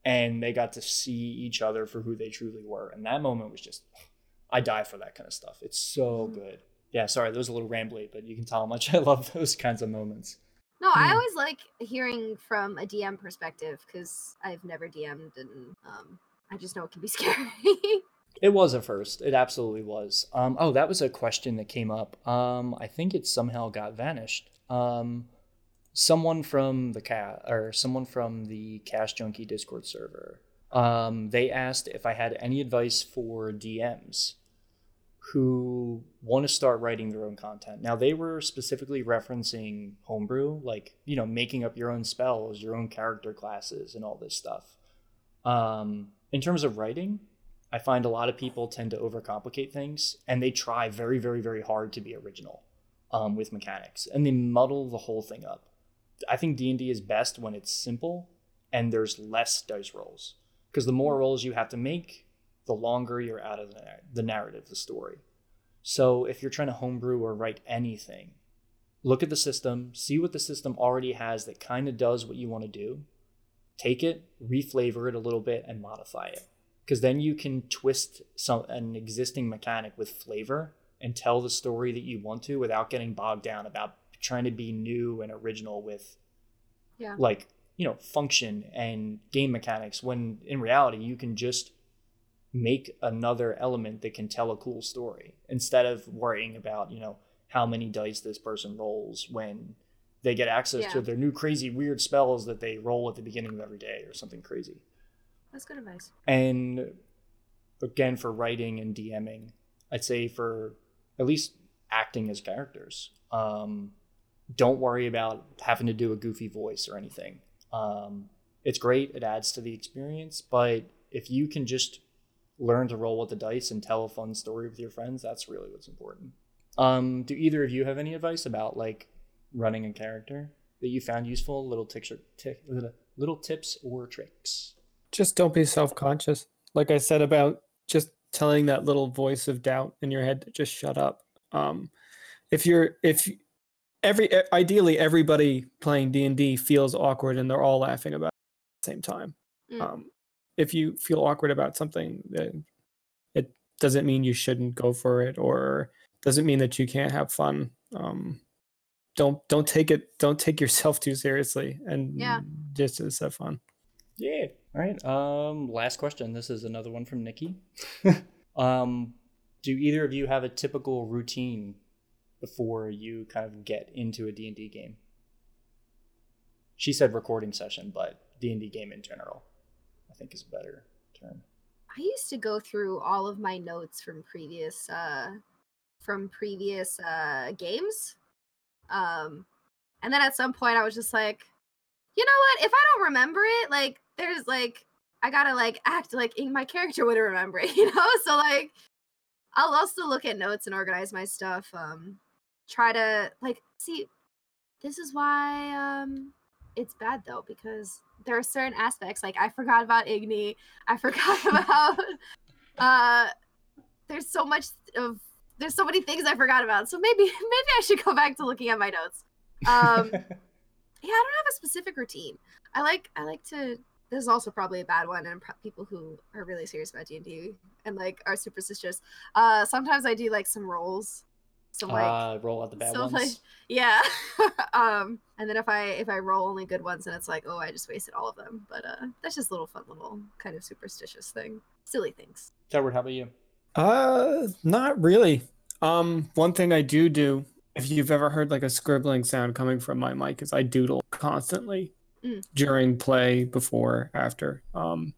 And they got to see each other for who they truly were. And that moment was just I die for that kind of stuff. It's so good. Yeah, sorry, that was a little rambly, but you can tell how much *laughs* I love those kinds of moments.
No, I
Hmm.
always like hearing from a DM perspective because I've never DM'd and um, I just know it can be *laughs* scary.
It was at first. It absolutely was. Um, oh, that was a question that came up. Um, I think it somehow got vanished. Um, someone from the cat or someone from the Cash Junkie Discord server. Um, they asked if I had any advice for DMs who want to start writing their own content. Now they were specifically referencing homebrew, like you know, making up your own spells, your own character classes, and all this stuff. Um, in terms of writing, I find a lot of people tend to overcomplicate things and they try very, very, very hard to be original um, with mechanics and they muddle the whole thing up. I think D&D is best when it's simple and there's less dice rolls because the more rolls you have to make, the longer you're out of the, the narrative, the story. So if you're trying to homebrew or write anything, look at the system, see what the system already has that kind of does what you want to do. Take it, reflavor it a little bit, and modify it because then you can twist some an existing mechanic with flavor and tell the story that you want to without getting bogged down about trying to be new and original with
Yeah.
like you know function and game mechanics when in reality you can just make another element that can tell a cool story instead of worrying about you know how many dice this person rolls when they get access
Yeah.
to their new crazy weird spells that they roll at the beginning of every day or something crazy
That's good advice.
and again for writing and dming i'd say for at least acting as characters um, don't worry about having to do a goofy voice or anything. Um, it's great it adds to the experience but if you can just learn to roll with the dice and tell a fun story with your friends that's really what's important. Um, do either of you have any advice about like running a character that you found useful? Little tics or ti- little tips or tricks
Just don't be self conscious. Like I said about just telling that little voice of doubt in your head to just shut up. Um, if you're if every ideally everybody playing D and D feels awkward and they're all laughing about it at the same time.
Mm.
Um, if you feel awkward about something, then it doesn't mean you shouldn't go for it, or doesn't mean that you can't have fun. Um, don't don't take it don't take yourself too seriously, and
Yeah.
just just have fun.
Yeah. All right. Um, last question. This is another one from Nikki. *laughs* um, do either of you have a typical routine before you kind of get into a D&D game? She said recording session, but D&D game in general, I think is a better term.
I used to go through all of my notes from previous uh from previous uh games. Um and then at some point I was just like, you know what? If I don't remember it, like there's like I gotta like act like in my character would remember it, *laughs* you know? So like I'll also look at notes and organize my stuff. Um try to like see this is why um it's bad though, because there are certain aspects like I forgot about Igni. I *laughs* forgot about uh there's so much of there's so many things I forgot about. So maybe *laughs* maybe I should go back to looking at my notes. Um yeah, I don't have a specific routine. I like I like to this is also probably a bad one and pro- people who are really serious about D&D and like are superstitious. Uh sometimes I do like some rolls. Some like
uh, roll out the bad
so,
ones.
like, *laughs* yeah. *laughs* um, and then if I if I roll only good ones, and it's like, oh, I just wasted all of them. But uh, that's just a little fun, little kind of superstitious thing, silly things.
Edward, how about you?
Uh, not really. Um, one thing I do do, if you've ever heard like a scribbling sound coming from my mic, is I doodle constantly
Mm.
during play, before, after. Um,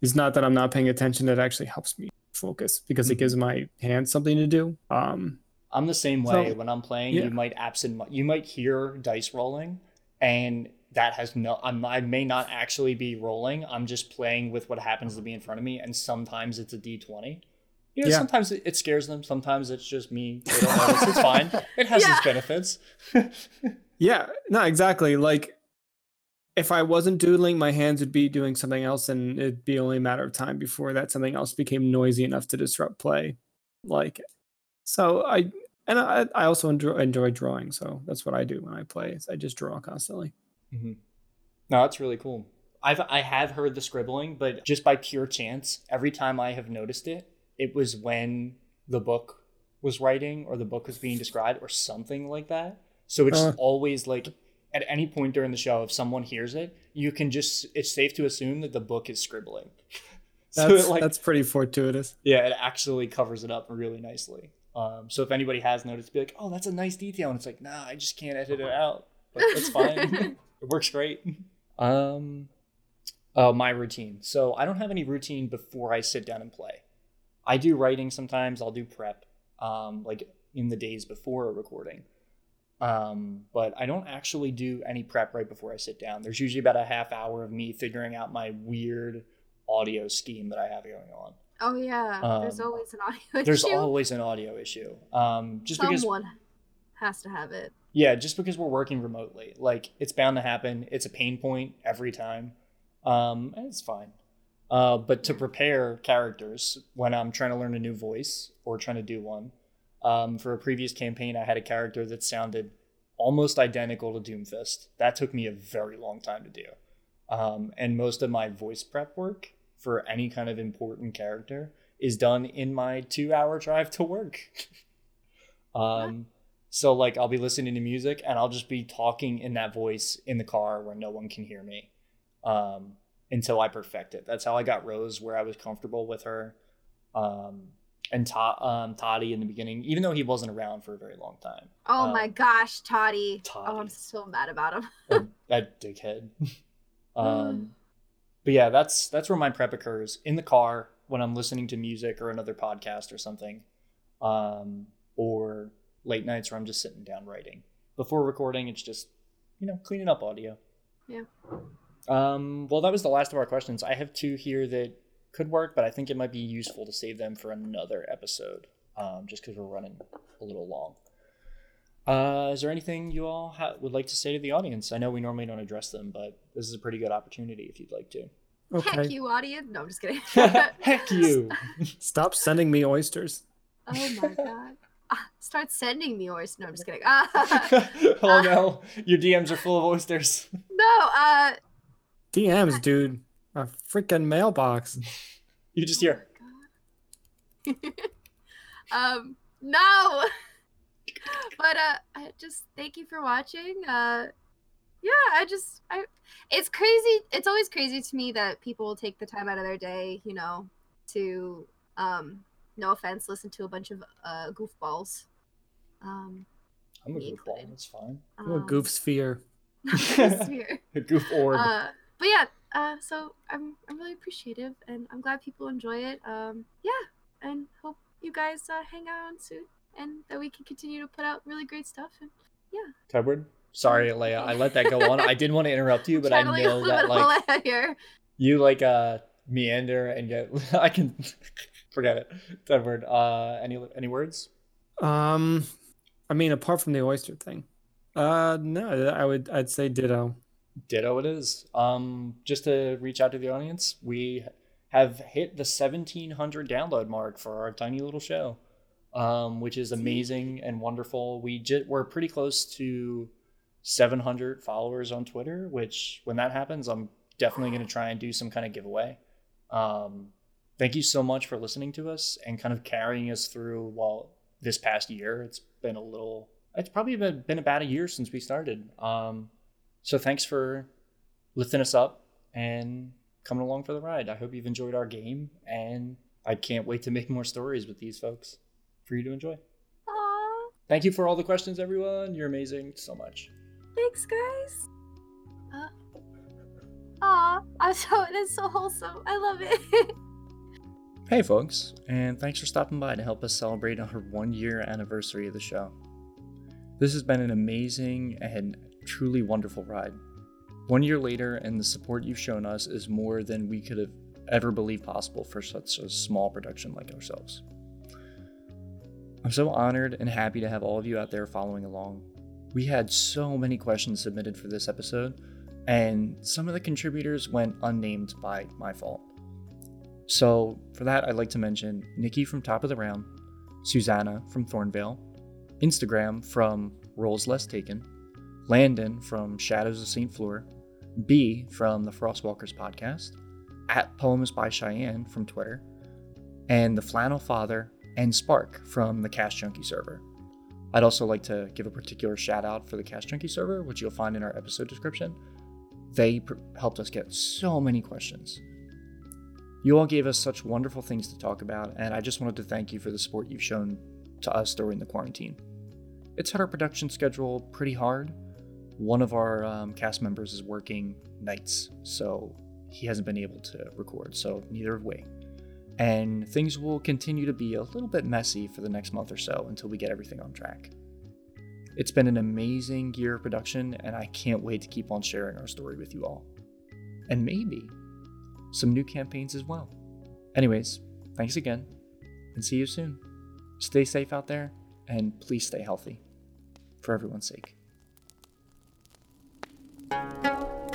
it's not that I'm not paying attention; it actually helps me focus because it
Mhm.
gives my hands something to do. Um,
I'm the same
So,
way. when I'm playing,
yeah.
you might absent you might hear dice rolling, and that has no. I'm, I may not actually be rolling. I'm just playing with what happens to be in front of me, and sometimes it's a d20. You know,
Yeah.
sometimes it, it scares them. Sometimes it's just me. They don't notice. It's fine. It has
Yeah.
its benefits. *laughs*
yeah, no, exactly. Like if I wasn't doodling, my hands would be doing something else, and it'd be only a matter of time before that something else became noisy enough to disrupt play. Like, so I and I, I also enjoy, enjoy drawing, so that's what I do when I play. I just draw constantly.
Mm-hmm. No, that's really cool. I've I have heard the scribbling, but just by pure chance, every time I have noticed it, it was when the book was writing or the book was being described or something like that. So it's
Uh.
always like at any point during the show, if someone hears it, you can just it's safe to assume that the book is scribbling. *laughs* so
That's
it, like
that's pretty fortuitous.
yeah, it actually covers it up really nicely. Um, so if anybody has noticed, be like, "Oh, that's a nice detail," and it's like, "Nah, I just can't edit it out." But it's *laughs* fine. it works great. Um, oh, my routine. So I don't have any routine before I sit down and play. I do writing sometimes. I'll do prep, um, like in the days before a recording. Um, but I don't actually do any prep right before I sit down. There's usually about a half hour of me figuring out my weird audio scheme that I have going on.
Oh yeah, there's
Um,
always an audio Issue.
There's always an audio issue. Um, just because
Someone has to have it.
yeah, just because we're working remotely, like it's bound to happen. It's a pain point every time, um, and it's fine. Uh, but to prepare characters when I'm trying to learn a new voice or trying to do one, um, for a previous campaign, I had a character that sounded almost identical to Doomfist. That took me a very long time to do, um, and most of my voice prep work for any kind of important character is done in my two-hour drive to work. *laughs* um, So like I'll be listening to music and I'll just be talking in that voice in the car where no one can hear me. Um until I perfect it. That's how I got Rose where I was comfortable with her. Um and Ta- um, Toddy in the beginning, even though he wasn't around for a very long time.
Oh
Um,
my gosh, Toddy. Oh, I'm so mad about him. *laughs*
that- *laughs* that dickhead. um, but yeah, that's that's where my prep occurs in the car when I'm listening to music or another podcast or something, um, or late nights where I'm just sitting down writing. Before recording, it's just you know cleaning up audio.
Yeah.
Um, well, that was the last of our questions. I have two here that could work, but I think it might be useful to save them for another episode, um, just because we're running a little long. Uh, is there anything you all ha- would like to say to the audience? I know we normally don't address them, but this is a pretty good opportunity if you'd like to.
Okay.
Heck you, audience. No, I'm just kidding. *laughs* *laughs*
Heck you!
Stop sending me oysters.
oh my *laughs* god. Ah, start sending me oysters. No, I'm just kidding. Ah,
oh no, your DMs are full of oysters.
no, uh,
DMs, dude. A freaking mailbox. *laughs*
You just hear. *laughs*
um, no. *laughs* but uh, I just thank you for watching. Uh, yeah, I just I. It's crazy. It's always crazy to me that people will take the time out of their day, you know, to um, no offense, listen to a bunch of uh goofballs. Um,
I'm a goofball.
included.
That's fine.
I'm a
um,
goof sphere.
sphere.
A goof orb.
Uh, but yeah, uh, so I'm I'm really appreciative, and I'm glad people enjoy it. Um, yeah, and hope you guys uh, hang out on soon, and that we can continue to put out really great stuff. And yeah,
Tedward. Sorry, Leia. I let that go on. I didn't want to interrupt you, but I
trying to leave a
know that like
here.
you like uh meander and get. *laughs* I can *laughs* forget it. Tedward. Uh, any any words?
Um, I mean, apart from the oyster thing, uh, no, I would, I'd say ditto.
Ditto it is. Um, just to reach out to the audience, we have hit the 1700 download mark for our tiny little show, um, which is amazing and wonderful. We just we're pretty close to 700 followers on Twitter, which when that happens, I'm definitely going to try and do some kind of giveaway. Um, thank you so much for listening to us and kind of carrying us through. Well, this past year, it's been a little. It's probably been, been about a year since we started. Um, so thanks for lifting us up and coming along for the ride. I hope you've enjoyed our game, and I can't wait to make more stories with these folks for you to enjoy.
Aw,
Thank you for all the questions, everyone. You're amazing so much.
thanks, guys. Uh, aw, I'm so it is so wholesome. I love it. *laughs*
Hey, folks, and thanks for stopping by to help us celebrate our one year anniversary of the show. This has been an amazing and truly wonderful ride. One year later, and the support you've shown us is more than we could have ever believed possible for such a small production like ourselves. I'm so honored and happy to have all of you out there following along. We had so many questions submitted for this episode, and some of the contributors went unnamed by my fault. So, for that, I'd like to mention Nikki from Top of the Round, Susanna from Thornvale, Instagram from Rolls Less Taken, Landon from Shadows of St. Fleur, B from the Frostwalkers podcast, at Poems by Cheyenne from Twitter, and the Flannel Father and Spark from the Cash Junkie server. I'd also like to give a particular shout out for the Cash Junkie server, which you'll find in our episode description. They pr- helped us get so many questions. You all gave us such wonderful things to talk about, and I just wanted to thank you for the support you've shown to us during the quarantine. It's hit our production schedule pretty hard. One of our um, cast members is working nights, so he hasn't been able to record, so neither we. And things will continue to be a little bit messy for the next month or so until we get everything on track. It's been an amazing year of production, and I can't wait to keep on sharing our story with you all. And maybe some new campaigns as well. Anyways, thanks again, and see you soon. Stay safe out there, and please stay healthy. For everyone's sake. Música